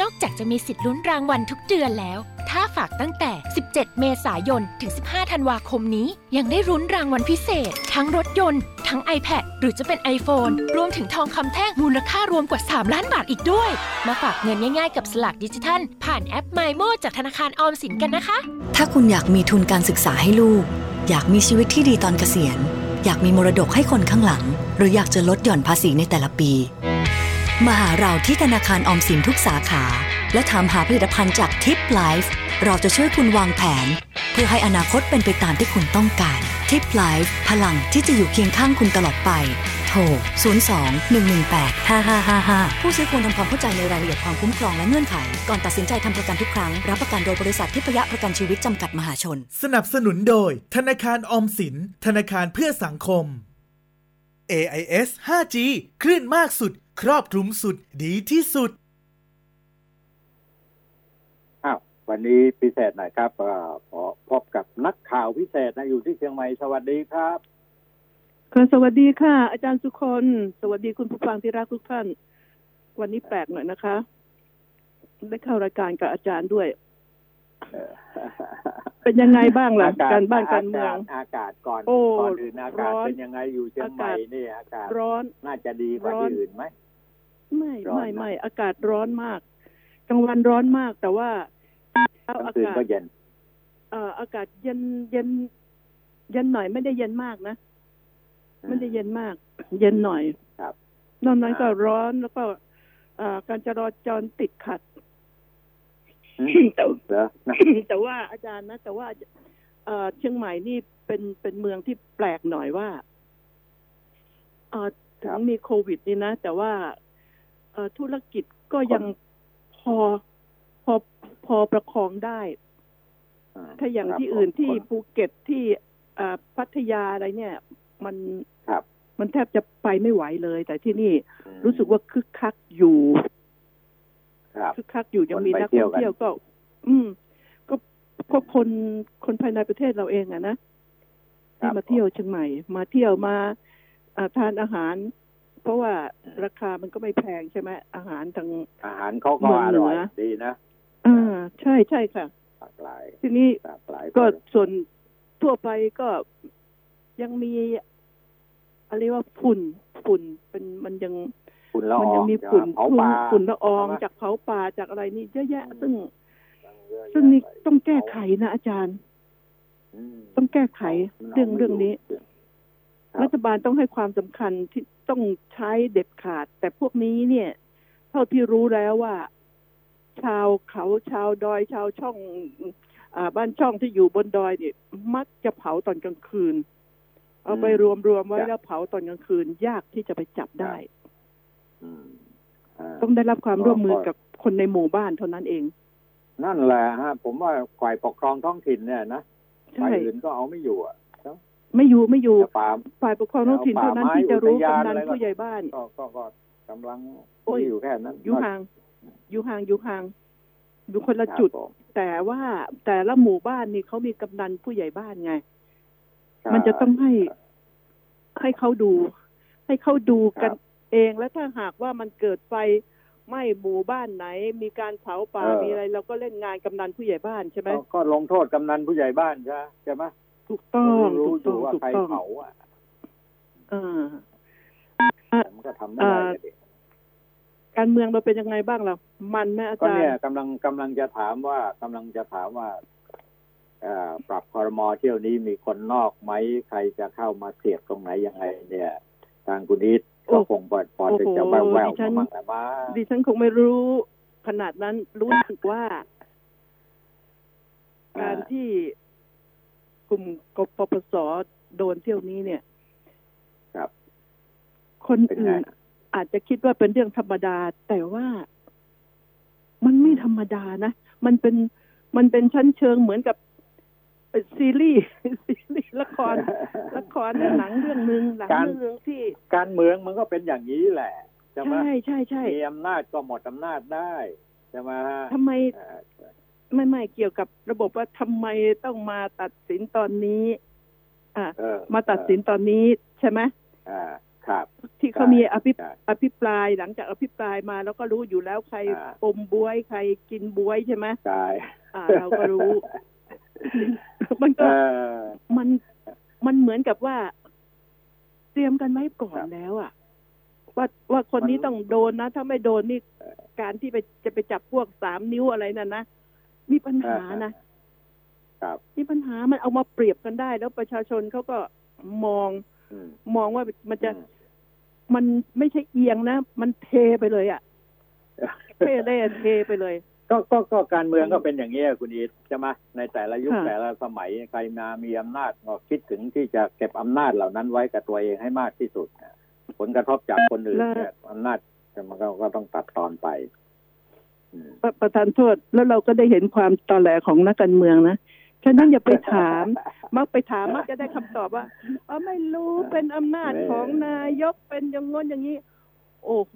นอกจากจะมีสิทธิ์ลุ้นรางวัลทุกเดือนแล้ว ถ้าฝากตั้งแต่ 17 เมษายน ถึง 15 ธันวาคมนี้ ยังได้ลุ้นรางวัลพิเศษ ทั้งรถยนต์ ทั้ง iPad หรือจะเป็น iPhone รวมถึงทองคำแท่งมูลค่ารวมกว่า 3 ล้านบาทอีกด้วย มาฝากเงินง่ายๆกับสลักดิจิทัล ผ่านแอป m y m o จากธนาคารออมสินกันนะคะ ถ้าคุณอยากมีทุนการศึกษาให้ลูก อยากมีชีวิตที่ดีตอนเกษียณ อยากมีมรดกให้คนข้างหลัง หรืออยากจะลดหย่อนภาษีในแต่ละปี มาหาเราที่ธนาคารออมสินทุกสาขา และถามหาผลิตภัณฑ์จากทิปไลฟ์เราจะช่วยคุณวางแผน เพื่อให้อนาคตเป็นไปตามที่คุณต้องการทิปไลฟ์พลังที่จะอยู่เคียงข้างคุณตลอดไป โทร 02 118 5555 ผู้ซื้อควรทำความเข้าใจในรายละเอียดความคุ้มครองและเงื่อนไข ก่อนตัดสินใจทำประกันทุกครั้ง รับประกันโดยบริษัททิพยะประกันชีวิตจำกัดมหาชน สนับสนุนโดย ธนาคารออมสิน ธนาคารเพื่อสังคม AIS 5G คลื่นมากสุด ครอบคลุมสุดดีที่สุด ววันนี้พิเศษหน่อยครับเอ่อขอพบกับนักข่าวพิเศษนะอยู่ที่เชียงใหม่สวัสดีครับค่ะสวัสดีค่ะ อาจารย์สุคนสวัสดีคุณผู้ฟังที่รักทุกท่าน วันนี้แปลกหน่อยนะคะ ได้เข้ารายการกับอาจารย์ด้วย เป็นยังไงบ้างล่ะอการบ้านการเมืองอากาศก่อนโอ้ก่อนอื่นอากาศร้อนเป็นยังไงอยู่เชียงใหม่อากาศนี่อากาศร้อนน่าจะดีกว่าร้อนที่อื่นไหมไม่ร้อนไม่นะไม่อากาศร้อนมากกลางวันร้อนมากแต่ว่าเช้า กลางอาคืนกาศก็เย็น เอ่ออากาศเย็นเย็น เย็นหน่อยไม่ได้เย็นมากนะไม่ได้เย็นมาก เย็นหน่อยครับนอกนั้นก็อ่าร้อนแล้วก็เอ่อการจราจรติดขัดอืมแต่เหรอนะแต่ว่าอาจารย์นะ แต่ว่าเอ่อเชียงใหม่นี่เป็นเป็นเมืองที่แปลกหน่อยว่าเอ่อถึงมีโควิดนี่นะ แต่ว่าเอ่อธุรกิจก็ยังพอ พอพอประคองได้ ถ้าอย่างที่อื่นที่ภูเก็ตที่เอ่อพัทยาอะไรเนี่ย มันครับมันแทบจะไปไม่ไหวเลย แต่ที่นี่รู้สึกว่าคึกคักอยู่ครับคึกคักอยู่ยังมีคนไปนักเที่ท่ยอวงกันเที่ยวก็ อืม ก็พวกคนคนภายในประเทศเราเองอะนะที่มาเที่ยวเชียงใหม่ มาเที่ยวมาอ่าทานอาหาร เพราะว่าราคามันก็ไม่แพงใช่ไหมอาหารทางอาหารเขาก็เมืองอเหนืร่ออยดีนะ อ่าใช่ใช่ค่ะหลากหลายทีนี้หลากหลายก็ส่วนทั่วไปก็ยังมีอะไรว่าฝุ่นฝุ่นเป็นมันยังฝุ่นละอมัองยังมีฝุ่นเผาฝุ่ป่นาฝุ่นละอองใช่ไหมจากเผาป่าจากอะไรนี่เยอะแยะ ซึ่งเยอะแยะซึ่งนี่ไปต้องแก้ไขนะอาจารย์อืมต้องแก้ไขมันเรื่องไม่เรื่องนี้ครับรัฐบาลต้องให้ความสำคัญที่ต้องใช้เด็ดขาด แต่พวกนี้เนี่ย เท่าที่รู้แล้วว่า ชาวเขาชาวดอยชาวช่องอ่าบ้านช่องที่อยู่บนดอยเนี่ยมักจะเผาตอนกลางคืน เอาไปรวมรวมๆไว้แล้วเผาตอนกลางคืน ยากที่จะไปจับได้อืมอ่าต้องได้รับความร่วมมือก็กับคนในหมู่บ้านเท่านั้นเอง นั่นแหละฮะ ผมว่าฝ่ายปกครองท้องถิ่นเนี่ยนะใช่ฝ่ายอื่นก็เอาไม่อยู่อะไม่อยู่ไม่อยู่แต่ป่าฝ่ายปกครองท้องถิ่นเท่านั้นที่จะรู้กำนันผู้ใหญ่บ้านก็ก็ก็กำลังโอ้ยอยู่แค่นั้นอยู่ห่าง อยู่ห่างอยู่ห่างอยู่คนละครับจุดผมแต่ว่าแต่ละหมู่บ้านนี่เขามีกำนันผู้ใหญ่บ้านไงครับมันจะต้องให้ให้เขาดู ให้เขาดูกันครับเองและถ้าหากว่ามันเกิดไฟไหม้หมู่บ้านไหน มีการเผาป่าเออมีอะไรเราก็เล่นงานกำนันผู้ใหญ่บ้านใช่ไหมก็ก็ลงโทษกำนันผู้ใหญ่บ้านใช่ไหมใช่ไหมถูกต้องรู้ถูกอต้อยู่งว่าถูกใครต้องเผาอะเออแต่มันก็ทำไม่ได้อ่า ก็ดิการเมืองเราเป็นยังไงบ้างล่ะมันไหมอาก็จารเนี่ยย์กำลังกำลังจะถามว่ากำลังจะถามว่าเอ่อปรับคอรมอเที่ยวนี้มีคนนอกไหมใครจะเข้ามาเสียบตรงไหนยังไง เนี่ย ทางคุณอีทก็คงเปิดพอจะแววแววๆมาบ้างแต่ว่าดิฉันคงไม่รู้ขนาดนั้นรู้สึกว่า การที่กลุ่มกปปสโดนเที่ยวนี้เนี่ย ครับ คนเป็นไงอื่น อาจจะคิดว่าเป็นเรื่องธรรมดา แต่ว่ามันไม่ธรรมดานะ มันเป็นมันเป็นชั้นเชิงเหมือนกับเอ่อซีรีส์ซีรีส์ละคร ละครหนังเรื่องหนึ่งหนังการเรื่องหนึ่งที่ การเมืองมันก็เป็นอย่างนี้แหละใช่ไหมใช่ใช่ใช่มีอำนาจก็หมดอำนาจได้ใช่ไหมฮะทำไมเอ่อไม่ไม่เกี่ยวกับระบบว่าทำไมต้องมาตัดสินตอนนี้ อ่าเออมาตัดสินตอนนี้ใช่ไหมอ่า ครับที่เขามีอภิใช่อภิปรายหลังจากอภิปรายมาแล้วก็รู้อยู่แล้วใครอ่าอมบวยใครกินบวยใช่ไหมใช่อ่าเราก็รู้ มันเอก็อมันมันเหมือนกับว่า เตรียมกันไว้ก่อนครับแล้วอะว่าว่าคนนี้มันต้องโดนนะ ถ้าไม่โดนนี่การที่ไปจะไปจับพวกสามนิ้วอะไรนั่นนะมีปัญหานะครับมีปัญหามันเอามาเปรียบกันได้ แล้วประชาชนเขาก็มองอืมมองว่ามันจะอื มมันไม่ใช่เอียงนะ มันเทไปเลยอะ่ะเทเล่เทไปเลย ก็ก็ก็การเมืองก็เป็นอย่างนี้ยคุณอีทใช่ไหมในแต่ละยุคค่ะแต่ละสมัยใครมามีอำนาจก็คิดถึงที่จะเก็บอำนาจเหล่านั้นไว้กับตัวเองให้มากที่สุดนะผลกระทบจากคนอื่นเนี่ยอำนาจมันก็ก็ต้องตัดตอนไปอืมประประธานโทษแล้วเราก็ได้เห็นความตอแหลของนักการเมืองนะ ฉะนั้นอย่าไปถาม มักไปถามมักจะได้คำตอบว่าเออไม่รู้เป็นอำนาจของนายกเป็นอย่างง้นอย่างนี้ โอ้โห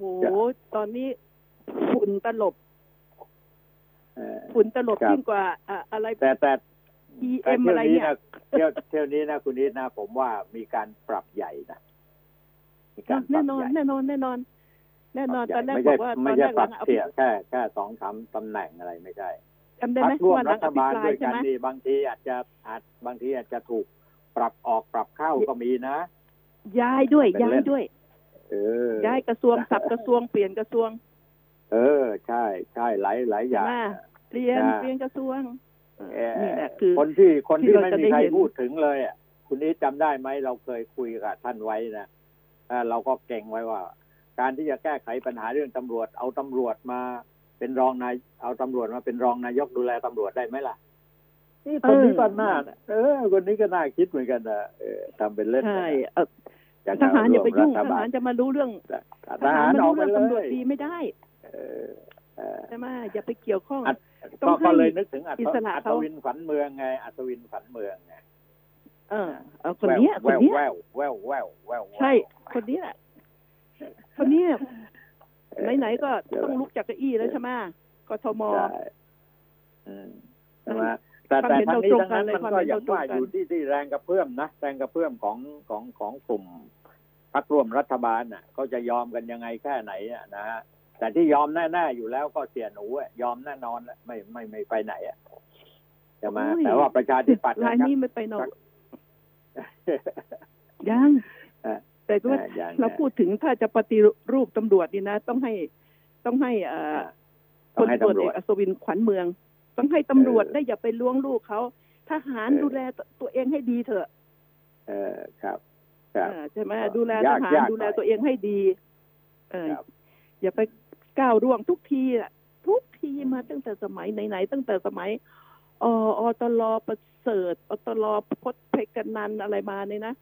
ตอนนี้ฝุ่นตลบเออฝุ่นตลบครับยิ่งกว่าอะอะไรแต่แต่ EM แต่เที่ยอะไรวนี้เนี่ยนะเที่ยวเที่ยวนี้นะคุณอีทนะ ผมว่ามีการปรับใหญ่นะมีการปรัแน่บนอนใหญ่แน่นอน แน่นอนแน่นอนปตรัอบนแรกใหบญ่อกว่าตไม่อนใช่แรกปหรัลับงอภิเสียแค่แค่สองสามตำแหน่งอะไรไม่ใช่ จำได้พัไหมกร่วมว่าหลัรังฐอภิบาลปรายด้วยใช่กันไหมนี่บางทีอาจจะอาจบางทีอาจจะถูกปรับออกปรับเข้าก็มีนะ ย้ายด้วยเป็นย้าเล่ยนด้วยเออย้ายกระทรวงสับกระทรวงเปลี่ยนกระทรวง เออ ใช่ใช่หลายหลายอย่างใช่ไหมเปลี่ยนอ่าเปลี่ยนกระทรวงเอ่อนี่แหละคือคนที่คนที่ที่เราไม่จะมีได้ใครเห็นพูดถึงเลยอะคุณนี้จำได้ไหมเราเคยคุยกับท่านไว้นะเอ่อเราก็เก่งไว้ว่า การที่จะแก้ไขปัญหาเรื่องตำรวจ เอาตำรวจมา เป็นรองนายเอาตำรวจมาเป็นรองนายกดูแลตำรวจได้ไหมล่ะ นี่คนนี้ก็น่าเออ คนนี้ก็น่าคิดเหมือนกันนะเออทำเป็นเล่นใช่นะเอ่อจะทหารอย่าไปยุ่งร่วมทฐบหารจะมารู้เรื่องทหารมาออกรู้ไปเรื่องเลตำรวจยดีไม่ได้เออเออใช่ไหมอย่าไปเกี่ยวข้องอัดต้ก็องให้ก็เลยนึกถึงอัศอิสระอัศเขาวินฝันเมืองไงอัศวินฝันเมืองไงเออเอาคนเนี้ยคนเนี้ยแววแววแววแววแววใช่ คนนี้แหละคนนี้ ไหนๆก็ต้องลุกจากเก้าอี้แล้วใช่ไหมกทมใช่อืมใช่ไหมแต่ความแต่เห็นทั้งเรานี้ตรงทั้งกันนั้นเลยมันความก็เห็นยัเรางตรงว่ากันอยู่ที่ที่แรงกระเพื่อมนะแรงกระเพื่อมของของของกลุ่มพรรคร่วมรัฐบาลน่ะเขาจะยอมกันยังไงแค่ไหนอะนะฮะแต่ที่ยอมแน่ๆอยู่แล้วก็เสียหนูอะยอมแน่นอนแล้วไม่ไม่ไม่ไปไหนอะใช่ไหมโอ้ยแต่ว่าประชาธิปัตย์รายนะครับนี้ไม่ไปนอกครับยังเออ แต่ว่าเออยังเราพูดถึงถ้าจะปฏิรูปตำรวจนี่นะ ต้องให้ต้องให้เอ่อต้พองลให้ตำรวจตำรเอวจกอัศวินขวัญเมือง ต้องให้ตำรวจเออได้อย่าไปล้วงลูกเขาทหารเออดูแลตัวเองให้ดีเถอะ เออครับครับเออใช่ไหมครับดูแลทยากหารยากดูแลหน่อยตัวเองให้ดี เออครับอย่าไปก้าวร่วงทุกทีอะทุกทีมาตั้งแต่สมัยไหนๆตั้งแต่สมัยออตลประเสริฐอตลพจน์เพชรกันนันอะไรมาเนี่ยนะ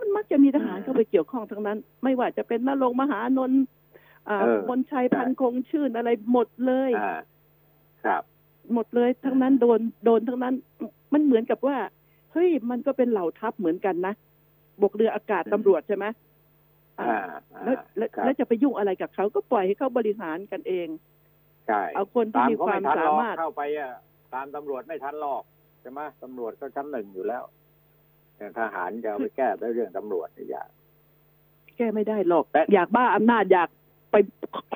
มันมักจะมีทหารเข้าไปเกี่ยวข้องทั้งนั้น ไม่ว่าจะเป็นนรงค์มหานนท์อ่าเออมนชัยพันคงชื่นอะไรหมดเลยอ่าครับ หมดเลยทั้งนั้นโดนโดนทั้งนั้น มันเหมือนกับว่าเฮ้ยมันก็เป็นเหล่าทัพเหมือนกันนะบกเรืออากาศอืมตำรวจใช่ไหมอ่าอ่าแล้วแล้วครับแล้วจะไปยุ่งอะไรกับเขาก็ปล่อยให้เขาบริหารกันเองใช่เอาคนที่ตามมีเขาควาไม่มทันสาหรอกมารถเข้าไปอะตามตำรวจไม่ทันหรอกใช่ไหมตำรวจก็ชั้นหนึ่งอยู่แล้วแต่ ทหารจะเอาไปแก้ด้วยเรื่องตำรวจนี่ยากแก้ไม่ได้หรอกแต่อยากบ้าอำนาจอยากไป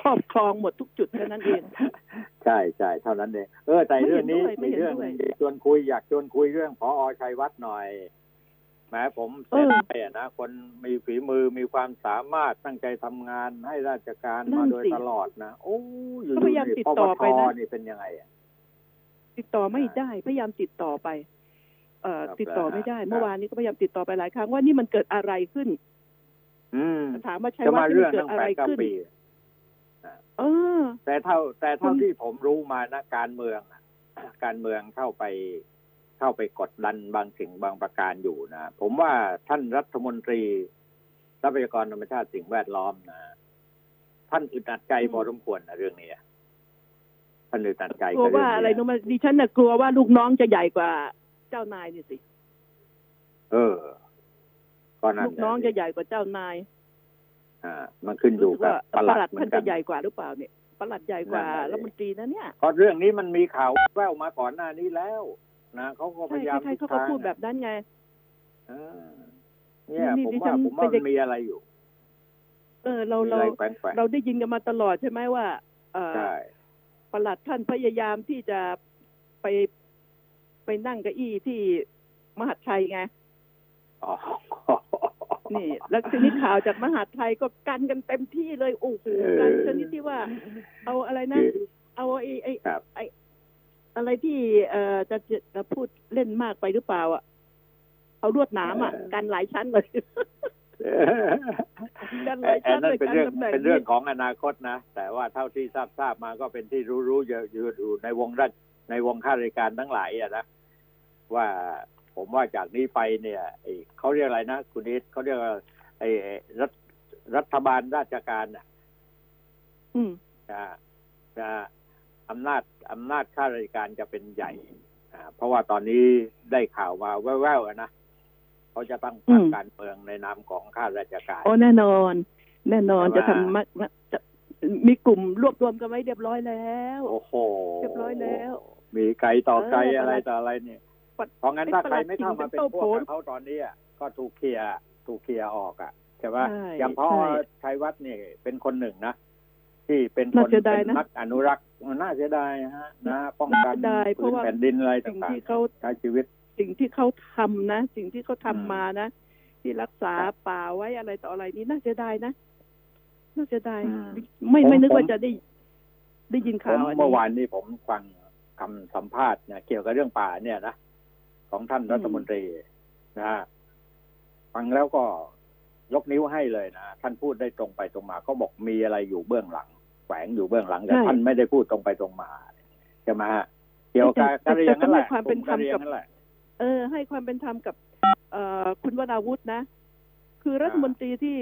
ครอบครองหมดทุกจุดแค่นั้นเอง ใช่ใช่เท่านั้นเองเออแต่ไม่เห็เรื่อนงนี้ด้วยไม่มีเห็นเรื่องด้วยชวนคุยอยากชวนคุยเรื่องพอชัยวัฒน์หน่อยแหมผมเสียเออใจอะนะคนมีฝีมือมีความสามารถตั้งใจทำงานให้ราชการนั่มานโดยสิตลอดนะโอ้อยู่ก็พยายามๆนี่ติดปต่ปอทไปนะนี่เป็นยังไงอะติติดต่อไม่ได้พยายามติดต่อไปเอ่อครับ ติดต่อไม่ได้ครับเมื่อวานนี้ก็พยายามติดต่อไปหลายครั้งว่านี่มันเกิดอะไรขึ้นอืมถามว่าชัยจะวัฒมาน์นี่เรื่มัองนเกิตั้ดงอะแปไรดเก้าขึ้นปีเออแต่เท่า แต่เท่าคุณที่ผมรู้มานะการเมืองอะการเมืองเข้าไปเข้าไปกดดันบางสิ่งบางประการอยู่นะ ผมว่าท่านรัฐมนตรีทรัพยากรธรรมชาติสิ่งแวดล้อมนะท่านอึดอัดใจอืมพอสมควรนะเรื่องนี้อะท่านอึดอัดใจกลัวกับเรื่ว่าองอะไรนี้นู้นมาดิฉันน่ะกลัวว่าลูกน้องจะใหญ่กว่า เจ้านายนี่สิ เออ ก็นั่นลูกน้องสิจะใหญ่กว่าเจ้านาย อ่า มันขึ้นอยู่รู้สึกกับว่าประปหลัลัดดเหมืท่าอนนกัจะนใหญ่กว่าหรือเปล่าเนี่ยประหลัดใหญ่กว่านั่นแหละรัฐมนตรีนะเนี่ยเพราะเรื่องนี้มันมีข่าวแววมาก่อนหน้านี้แล้วนะเขาก็พใช่ยายามใครๆทุเขาก็ทงพูดแบบนั้นไงเออเนี่ยนี่ผมดิฉัว่านผมว่าเป็นเด็มักนมีอะไรอยู่ เออ เรามีเราอะไรแฝงๆเราได้ยินกันมาตลอดใช่ไหมว่า เออใช่ประหลัดท่านพยายามที่จะไป ไปนั่งเก้าอี้ที่มหาดไทยไงอ๋อนี่ แล้วทีนี้ข่าวจากมหาดไทยก็กันกันเต็มที่เลยโอ้โหเออกันชนิดที่ว่า เอาอะไรนะคือเอาไอ้ไอ้ครับไอ้อะไรที่เอ่อจะจะจะพูดเล่นมากไปหรือเปล่าอะเอาลวดหนามอะเออกันหลายชั้นเลยกันหลายอัชั้นนนั้นเลยเป็นกันเรื่องตำแหน่งเป็นเรื่องของอนาคตนะ แต่ว่าเท่าที่ทราบทราบมาก็เป็นที่รู้รู้ๆอยู่อยู่อยู่ในวงราชในวงข้าราชการทั้งหลายอะนะ ว่าผมว่าจากนี้ไปเนี่ยไอ้เขาเรียกอะไรนะคุณนิดเขาเรียกว่าไอ้รัฐรัฐบาลราชการน่ะอืมจะจะอำนาจอำนาจข้าราชการจะเป็นใหญ่อ่าเพราะว่าตอนนี้ได้ข่าวมาแว่วๆอะนะเขาจะตั้งพรรคการเมืองในนามของข้าราชการ โอ้แน่นอน แน่นอนแต่จะว่าทำมักจะมีกลุ่มรวบรวมกันไว้เรียบร้อยแล้ว โอ้โหเรียบร้อยแล้ว มีไกลต่อไกลเอออะไรประหลัดต่ออะไรเนี่ยปัด เพราะงั้นถ้าไอ้ใครประหลัดไม่เข้ามาเป็นจริงเป็นโต้พวกโผล่กับเขาตอนนี้อะก็ถูกเคลียร์ถูกเคลียร์ออกอะใช่ไหมใช่อย่างพ่อใช่ชัยวัฒน์นี่เป็นคนหนึ่งนะที่เป็นคน่านเสียดายเป็นนะนักอนุรักษ์มันน่าเสียดายฮะนะป้องกันน่าเสียดายเพพื้ราะนว่าแผ่นดินอะไรสิ่งต่างที่เขาๆใช้ชีวิต สิ่งที่เขาทำนะ สิ่งที่เขาทำอืมมานะ ที่รักษาครับป่าไว้อะไรต่ออะไรนี่น่าเสียดายนะน่าเสียดายอืมไม่ผมไม่นึกผมว่าจะได้ได้ยินผข่ามวอันเมื่อนี้วานนี้ผมฟังคำสัมภาษณ์เนี่ยเกี่ยวกับเรื่องป่าเนี่ยนะ ของท่านอืมรัฐมนตรีนะฮะฟังแล้วก็ยกนิ้วให้เลยนะท่านพูดได้ตรงไปตรงมาเขาบอกมีอะไรอยู่เบื้องหลังแฝงอยู่เบื้องหลังแต่ท่านไม่ได้พูดตรงไปตรงมาใช่ไหมฮะเกี่ยวกับกะเหรียงนั่นแหละแต่ต้องให้ความเป็นธรรมกะเหยกับงนั่นแหละเออ ให้ความเป็นธรรมกับ เอ่อคุณวราวุธนะ คือรัฐมนตรีที่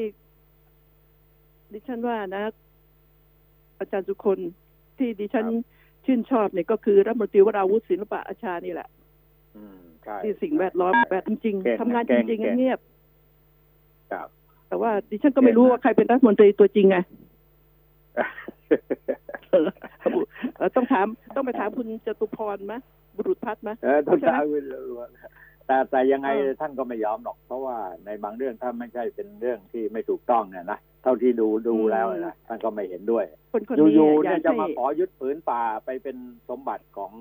ดิฉันว่านะ อาจารย์สุคนที่ดิฉันครับชื่นชอบเนี่ยก็คือรัฐมนตรีวราวุธศิลปะอาชานี่แหละอืมใช่ ที่สิ่งแวดล้อมแบบจริงเก่งๆทำงานเก่จงริงเก่งๆเงียบครับแต่ว่าดิฉันก็ไม่รู้ว่าใครเป็นรัฐมนตรีตัวจริงไงเออเออต้องถามต้องไปถามคุณจตุพรไหมบุรุษพัฒน์ไหมเออต้องใช่ไหมถามคุณแต่แต่ยังไงเออท่านก็ไม่ยอมหรอก เพราะว่าในบางเรื่องถ้าไม่ใช่เป็นเรื่องที่ไม่ถูกต้องเนี่ยนะเท่าที่ดูดูแล้วนะท่านก็ไม่เห็นด้วยคนคนนี้อยู่ๆอเนี่ยยากจะให้มาขอยึดผืนป่าไปเป็นสมบัติของ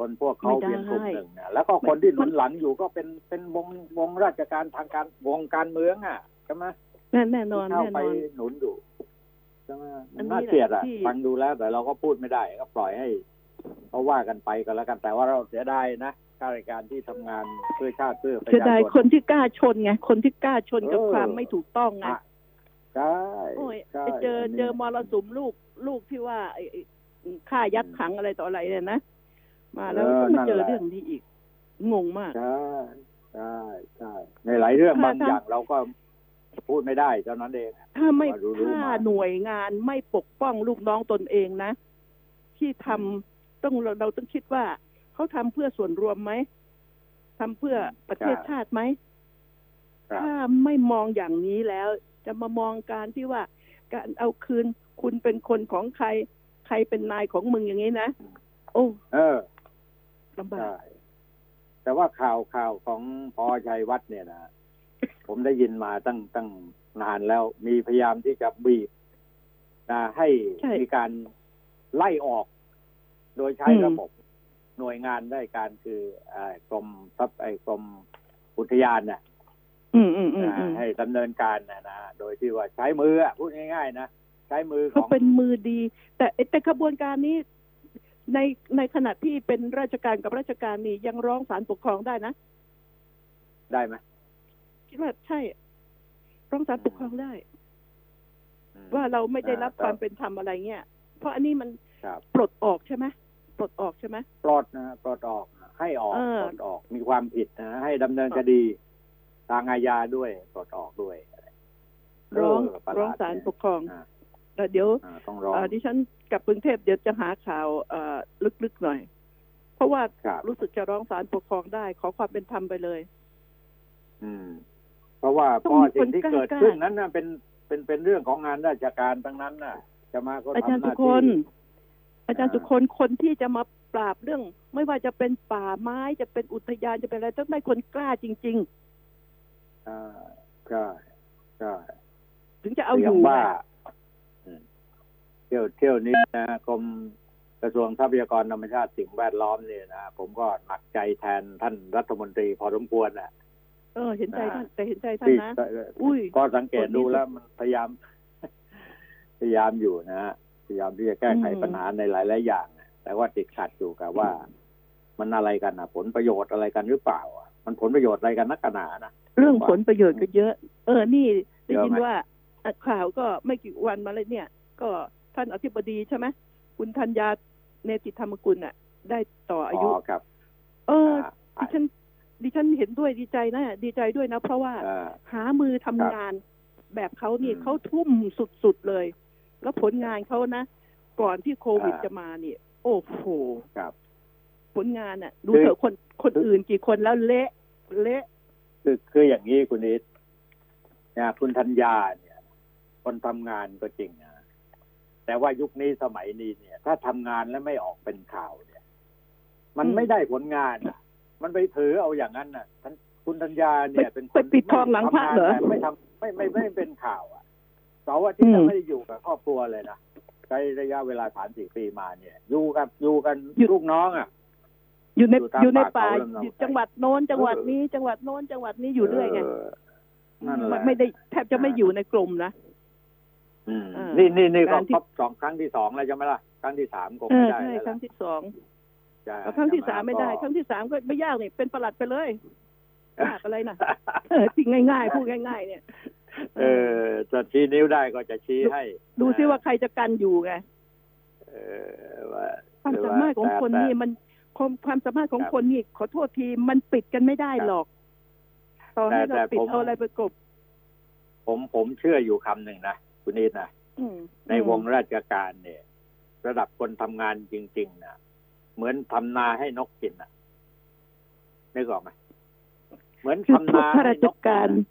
คนพวกเขาไม่ได้เพียงกลุ่มหนึ่งนะแล้วก็คนที่หนุนหลังอยู่ก็เป็นเป็นวงวงราชการทางการวงการเมืองอะใช่ไหมแน่แน่นอนที่เข้าแน่ไปนอนหนุนอยู่ใช่ไหมอันนี้น่าเกลียดอะแหละที่ฟังดูแล้ว แต่เราก็พูดไม่ได้ก็ปล่อยให้เขาว่ากันไปก็แล้วกันแต่ว่าเราเสียดายนะข้าราชการที่ทำงานเพื่อชาติเพื่อประเสียชาดายชคนนที่กล้าชนไงคนที่กล้าชนกับเออความไม่ถูกต้องไงอะใช่โอ้ยใช่ไปเจออันนี้เจอมรสุมลูกลูกที่ว่าไอ้ไอ้ฆ่ายัดขังอะไรต่ออะไรเนี่ยนะ มาแล้วก็มาเจอเรื่องนี้อีก งงมาก ใช่ใช่ใช่ในหลายเรื่องถ้าบางถ้าอย่างเราก็พูดไม่ได้เท่านั้นเอง ถ้าไม่ว่ารู้ๆถ้ามาหน่วยงานไม่ปกป้องลูกน้องตนเองนะ ที่ทำต้องเราเราต้องคิดว่า เขาทำเพื่อส่วนรวมไหมทำเพื่อประเทศชาติไหมครับถ้าไม่มองอย่างนี้แล้ว จะมามองการที่ว่า การเอาคืนคุณเป็นคนของใคร ใครเป็นนายของมึงอย่างนี้นะโอ้เออ ลำบากใช่แต่ว่าข่าวข่าวของพอชัยวัฒน์เนี่ยนะผมได้ยินมาตั้งตั้งนานแล้ว มีพยายามที่จะบีบนะให้ใช่มีการไล่ออก โดยใช้อืมระบบหน่วยงานได้การคือเอ่อกรมทรัพย์ไอ้กรมอุทยานน่ะอืมอืมอืมนะอืมให้ดำเนินการนะนะโดยที่ว่าใช้มืออะพูดง่าย ๆ นะ ใช้มือขเขาองเป็นมือดี แต่แต่กระบวนการนี้ ในในขณะที่เป็นราชการกับราชการนี่ยังร้องศาลปกครองได้นะ ได้ไหมคิดว่าใช่ ร้องศาลปกครองได้อืมว่าเราไม่ได้รับอ่าความเป็นธรรมอะไรเงี้ย เพราะอันนี้มันครับปลดออกใช่ไหมปลดออกใช่ไหมปลดนะปลดออก ให้ออกเออปลดออกมีความผิดนะให้ดำเนินคดีทางอาญาด้วยปลดออกด้วยร้องเประหลดร้องศาลปกครองอ่าแต่ เดี๋ยวอ่าต้องร้องเอ่อดิฉันกลับกรุงเทพเดี๋ยวจะหาข่าวเอ่อลึกๆหน่อย เพราะว่าครับรู้สึกจะร้องศาลปกครองได้ ขอความเป็นธรรมไปเลย อืม เพราะว่าต้เพองราะมีสิ่งที่คนเกิดกล้าขึ้นนั้นน่ะเป็นเป็นเป็นเรื่องของงานราชการทั้งนั้นน่ะ จะมาก็อาจารย์ทำหสุน้าคที่นอาจารย์อ่าสุคนคนที่จะมาปราบเรื่อง ไม่ว่าจะเป็นป่าไม้จะเป็นอุทยานจะเป็นอะไรต้องได้คนกล้าจริงอ่าใช่ใช่ๆถึงจะเอาอยู่ย่งว่าไงอืมเที่ยวเที่ยวนี้นะกรมกระทรวงทรัพยากรธรรมชาติสิ่งแวดล้อมเนี่ยนะผมก็หนักใจแทนท่านรัฐมนตรีพอสมควรน่ะ เออ เห็นใจอ่าท่านแต่เห็นใจท่านที่นะอุ้ยก็สังเกตคนนี้ดูแล้วมันพยายาม พยายามอยู่นะฮะพยายามที่จะแก้ไขอืมปัญหาในหลายๆอย่างน่ะแต่ว่าติดขัดอยู่กับว่า มันอะไรกันนะผลประโยชน์อะไรกันหรือเปล่าอะมันผลประโยชน์อะไรกันนักกันหนานะเรื่องผลประโยชน์ก็เยอะ เออนี่ได้เยอะยินไหมว่าอะข่าวก็ไม่กี่วันมาเลยเนี่ย ก็ ท่านอธิบดีใช่ไหมคุณธัญญาเนติธรรมกุลน่ะ ได้ต่ออายุครับ เอออ่าดิฉันดิฉันเห็นด้วยดีใจนะดีใจด้วยนะ เพราะว่าเออหามือทำครับงานแบบเขานี่อืมเขาทุ่มสุดๆเลย แล้วผลงานเขานะ ก่อนที่โควิดอ่าจะมาเนี่ย โอ้โหครับผลงานน่ะดูคือเถอะคนคนอื่นกี่คนแล้วเละเละคือคืออย่างนี้คุณนิดนะคุณธัญญาเนี่ย คนทำงานก็จริงนะ แต่ว่ายุคนี้สมัยนี้เนี่ย ถ้าทำงานแล้วไม่ออกเป็นข่าวเนี่ย มันอืมไม่ได้ผลงานอะ มันไปถือเอาอย่างนั้นน่ะท่านคุณธัญญาเนี่ยไปเป็นคไปนปิดทองหลังพระเหรอทำงานแต่ไม่ทำไม่ไม่ไม่เป็นข่าวอะเสาร์อาทิตย์อืมไม่ได้อยู่กับครอบครัวเลยนะใช้ระยะเวลาสามสี่ปีมาเนี่ย อยู่กับอยู่กันอยู่ลูกน้องอะอยู่ในอยู่ตามอยู่ในป่าป่าเขาลำเนาอยู่จังหวัดโน้นจังหวัดนี้จังหวัดโน้นจังหวัดนี้อยู่เรื่อยไงนั่นแหละไม่ได้แทบจะไม่อยู่ในกลุ่มนะอืมเออ นี่นี่นี่ก็การที่ครบสองครั้งที่สองแล้วใช่ไหมล่ะครั้งที่สามคงเอไม่อได้ใช่แล้วครั้ล่ะงที่สองใช่เอาครั้งที่สามไม่ได้ก็ครั้งที่สามก็ไม่ยากนี่เป็นประหลัดไปเลยยากอะไรนะเออที่ง่าย ๆ พูดง่าย ๆ เนี่ย เออจะชี้นิ้วได้ก็จะชี้ให้ ดูซิว่าใครจะกันอยู่ไงเออว่าความสามารถของคนนี่มันความความสามารถของคนนี่ขอโทษทีมันปิดกันไม่ได้หรอกต่อให้เราปิดเอาอะไรไปกบผมผมเชื่ออยู่คำหนึ่งนะ คุณนิดนะอืมในวงราชการเนี่ย ระดับคนทำงานจริงๆนะเหมือนทำนาให้นกกินนะนึกออกไหมเหมือนคือทำพวกนาข้าให้รานชกการกินน่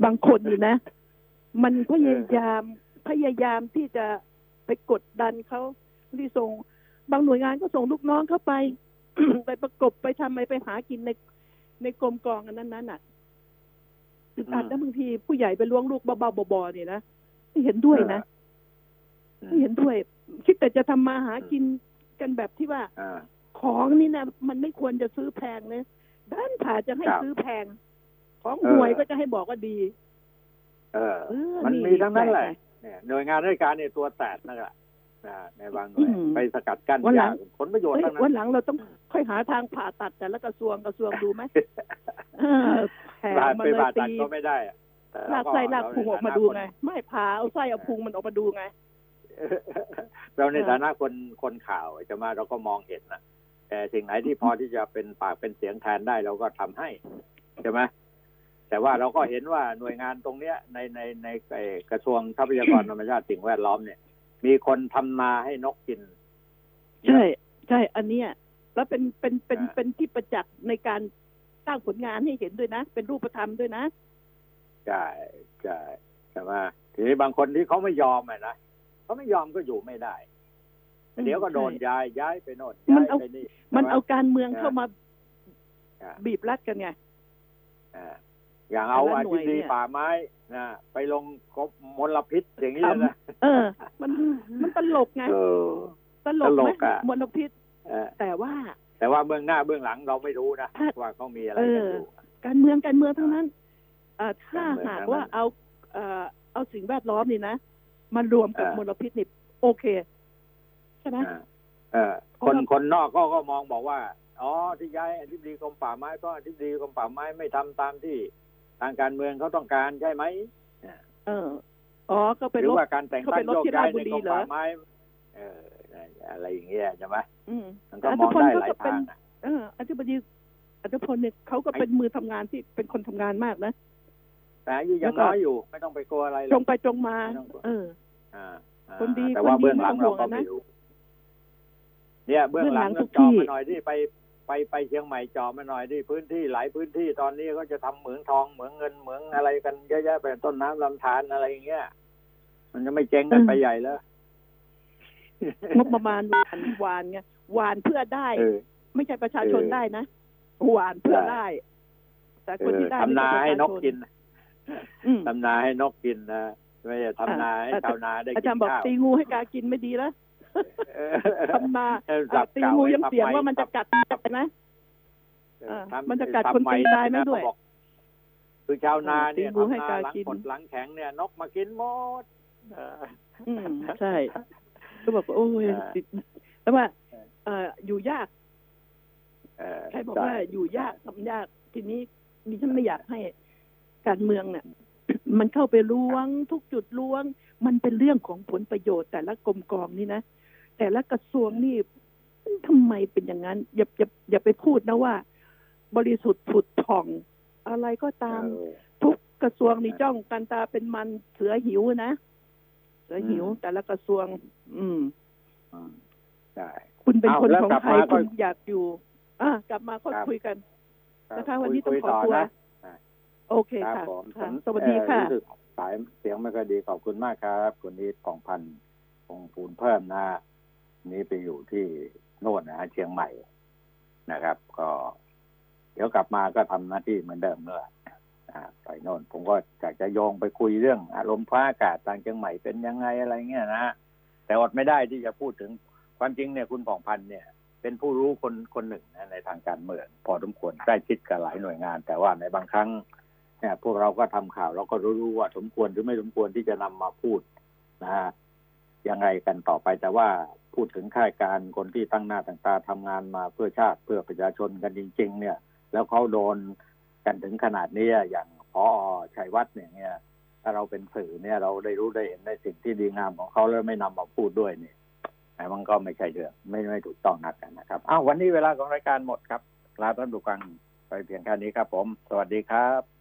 ะบางคนนี่นะ มันพยายามพยายามที่จะไปกดดันเขาที่ส่ง บางหน่วยงานก็ส่งลูกน้องเข้าไป ไปประกบไปทำอะไรไปหากินในในกรมกองอันนั้นนั้นน่ะอึดอัดนะบางทีผู้ใหญ่ไปล้วงลูกเบาๆบอๆเนี่ยนะ ไม่เห็นด้วยนะอืมไม่เห็นด้วย คิดแต่จะทำมาหากินกันแบบที่ว่าอ่าของนี่นะมันไม่ควรจะซื้อแพงนะด้านผ่าจะให้ครับซื้อแพง ของเออห่วยก็จะให้บอกว่าดี เออเออมันนี่มีทั้งนั้นแหละแปลกเนี่ยหน่วยงานราชการเนี่ยตัวแตกนั่นแหละนะในบางหน่วยอืมไปสกัดกั้นวันหลัยางกผลประโยชน์เอ้ยทั้งนั้วันนหลังเราต้องค่อยหาทางผ่าตัดแต่ละกระทรวงกระทรวงดูไหมเออแผลผ่านมาไปเลยผ่าตัดตีก็ไม่ได้อะแต่ ลากเรไส้ลากเรพุงออกมาในฐดูนะไง ไม่ผ่าเอาไส้เอาพุงมันออกมาดูไง เราในฐานะคนคนข่าวจะมาเราก็มองเห็นนะแต่สิ่งไหนที่พอที่จะเป็นปากเป็นเสียงแทนได้เราก็ทำให้ใช่ไหมแต่ว่าเราก็เห็นว่าหน่วยงานตรงเนี้ย ในในในไอ้กระทรวงทรัพยากรธรรมชาติสิ่งแวดล้อมเนี่ย มีคนทำนาให้นกกิน ใช่ ใช่ อันเนี้ยแล้วเป็นเป็นเป็นอ่าเป็นที่ประจักษ์ในการสร้างผลงานให้เห็นด้วยนะ เป็นรูปธรรมด้วยนะ ใช่ใช่ใช่ไหมทีนี้บางคนที่เขาไม่ยอมอะนะเขาไม่ยอมก็อยู่ไม่ได้อืมเดี๋ยวก็โดนใช่ย้ายย้ายไปโน่นมันย้ายเอาไปนี่มันใช่ไหเอาการเมืองอ่าเข้ามาอ่าบีบรัดกันไงอ่าอย่างเอาแต่ละอาหน่ธิวยบเนี่ดียป่าไม้นะไปลงกบมลพิษอย่างนี้นะเออ มันมันตลกไงเออตลกไหมตลกอะมลพิษเออแต่ว่า แต่ว่าเบื้องหน้าเบื้องหลังเราไม่รู้นะถ้าว่าเขามีอะไรเอกันออยู่การเมืองการเมืองทั้งนั้นเอ่อ ถ้าการเมืองหากทั้งนั้นว่าเอาเอ่อเอาสิ่งแวดล้อมนี่นะมันรวมกับเออมลพิษนี่โอเค ใช่ไหมอ่าเออคนคนคนนอกก็ก็มองบอกว่า อ๋อที่ย้ายอธิบดีกรมป่าไม้ก็อธิบดีกรมป่าไม้ไม่ทำตามที่ทางการเมืองเขาต้องการใช่ไหมเอออ๋อก็เป็นหรือรถว่าการแต่งเขาตั้ไปงรถโยกที่ย้ายราชบุในรีกรมเหรอป่าไม้เอออะไรอย่างเงี้ยใช่ไหมอืมมันก็อัมองพลได้เขาหลายก็เป็นทางอะเอออธิบดีอัธพลเนี่ยเขาก็เป็นมือทำงานที่เป็นคนทำงานมากนะ แต่อายุยังแล้วก็น้อยอยู่ ไม่ต้องไปกลัวอะไรหรตรอกงไปตรงมาไม่ต้องกลัวเอออ่าอ่าคนดีแต่ว่าคนดีเบื้องหลังไม่ต้เราองห่วงก็นะไม่รู้เนี่ยเบื้องหลังเบื้ก็องหลังทุกจอที่มาหน่อยที่ไปไปไปเชียงใหม่จอมาหน่อยที่พื้นที่หลายพื้นที่ตอนนี้ก็จะทำเหมืองทองเหมืองเงินเหมืองอะไรกันเยอะแยะไปต้นน้ำลำธารอะไรอย่างเงี้ยมันจะไม่เจ๊งกันไปใหญ่แล้วงบประมาณหวานหวานไงหวานเพื่อได้เออไม่ใช่ประชาชนเออได้นะหวานเพื่อได้ได้แต่เอคนอที่ได้ทำนาให้นกกินอืม ทำนาให้นกกินนะไม่ใช่ทำนาให้อะชาวนาได้อากิจารนย์บอกข้าวตีงูให้กากินไม่ดีแล้วเออทำนาเอออะสับตีเก่างูไอ้ยังสับเสี่ยงใหม่ว่ามันจะกัดจับนะเอออะทำมันจะกัดสับคนใหม่ตีตายไหมนะด้วยเขาบอกคือชาวนาเนี่ยตีงูให้ทำนากาหลังกินผลหลังแข็งเนี่ย นกมากินหมดเอออืมใช่ก็บอกว่าโอ้ยอ่าติดแล้วว่าเอ่ออยู่ยากเออใครบอกใช่ว่าอยู่ยากทำยากทีนี้ดิฉันไม่อยากให้ การเมืองเนี่ยมันเข้าไปล้วงทุกจุดล้วง มันเป็นเรื่องของผลประโยชน์ แต่ละกรมกองนี่นะ แต่ละกระทรวงนี่ทำไมเป็นอย่างนั้น อย่าอย่าอย่าไปพูดนะว่า บริสุทธิ์ผุดผ่อง อะไรก็ตามเออทุกกระทรวงนี่จ้องกันตาเป็นมันเสือหิวนะเสือหิวอืมแต่ละกระทรวง อืมอืมใช่คุณเป็นอ้าวคนแล้วของกลับไทยมาก็คุณอยากอยู่ อะกลับมาก็ครับคุยกันรับนะคะวันนี้คุยต้องขอคุยตัวนะ โอเคครับค่ะผมค่ะผมสวัสดีเอ่อค่ะรู้สึกสายเสียงไม่ค่อยดีขอบคุณมากครับ คุณนิดของพันธ์คงปูนเพิ่มนะนี้ไปอยู่ที่โน่นนะฮะเชียงใหม่นะครับ ก็ เดี๋ยวกลับมาก็ทำหน้าที่เหมือนเดิมเลยอ่าไปโน่น ผมก็อยากจะโยงไปคุยเรื่องอารมณ์ฟ้าอากาศทางเชียงใหม่เป็นยังไงอะไรเงี้ยนะฮะแต่อดไม่ได้ที่จะพูดถึงความจริงเนี่ยคุณผ่องพันธ์เนี่ย เป็นผู้รู้คนคนหนึ่งนะในทางการเมืองพอสมควรใกล้ชิดกับหลายหน่วยงาน แต่ว่าในบางครั้ง เนี่ยพวกเราก็ทำข่าวเราก็รู้ว่าสมควรหรือไม่สมควรที่จะนำมาพูดนะฮะยังไงกันต่อไปแต่ว่าพูดถึงข้าราชการคนที่ตั้งหน้าตั้งตาทำงานมาเพื่อชาติเพื่อประชาชนกันจริง ๆ เนี่ย แล้วเขาโดนกันถึงขนาดนี้อย่างพอชัยวัฒน์เนี่ยเนี่ยถ้าเราเป็นสื่อเนี่ย เราได้รู้ได้เห็นในสิ่งที่ดีงามของเขาแล้วไม่นำมาพูดด้วยเนี่ยแต่มันก็ไม่ใช่เรื่องไม่ไม่ถูกต้องนักกันนะครับอ้าววันนี้เวลาของรายการหมดครับลาท่านผู้ฟังไปเพียงแค่นี้ครับ ผม สวัสดีครับ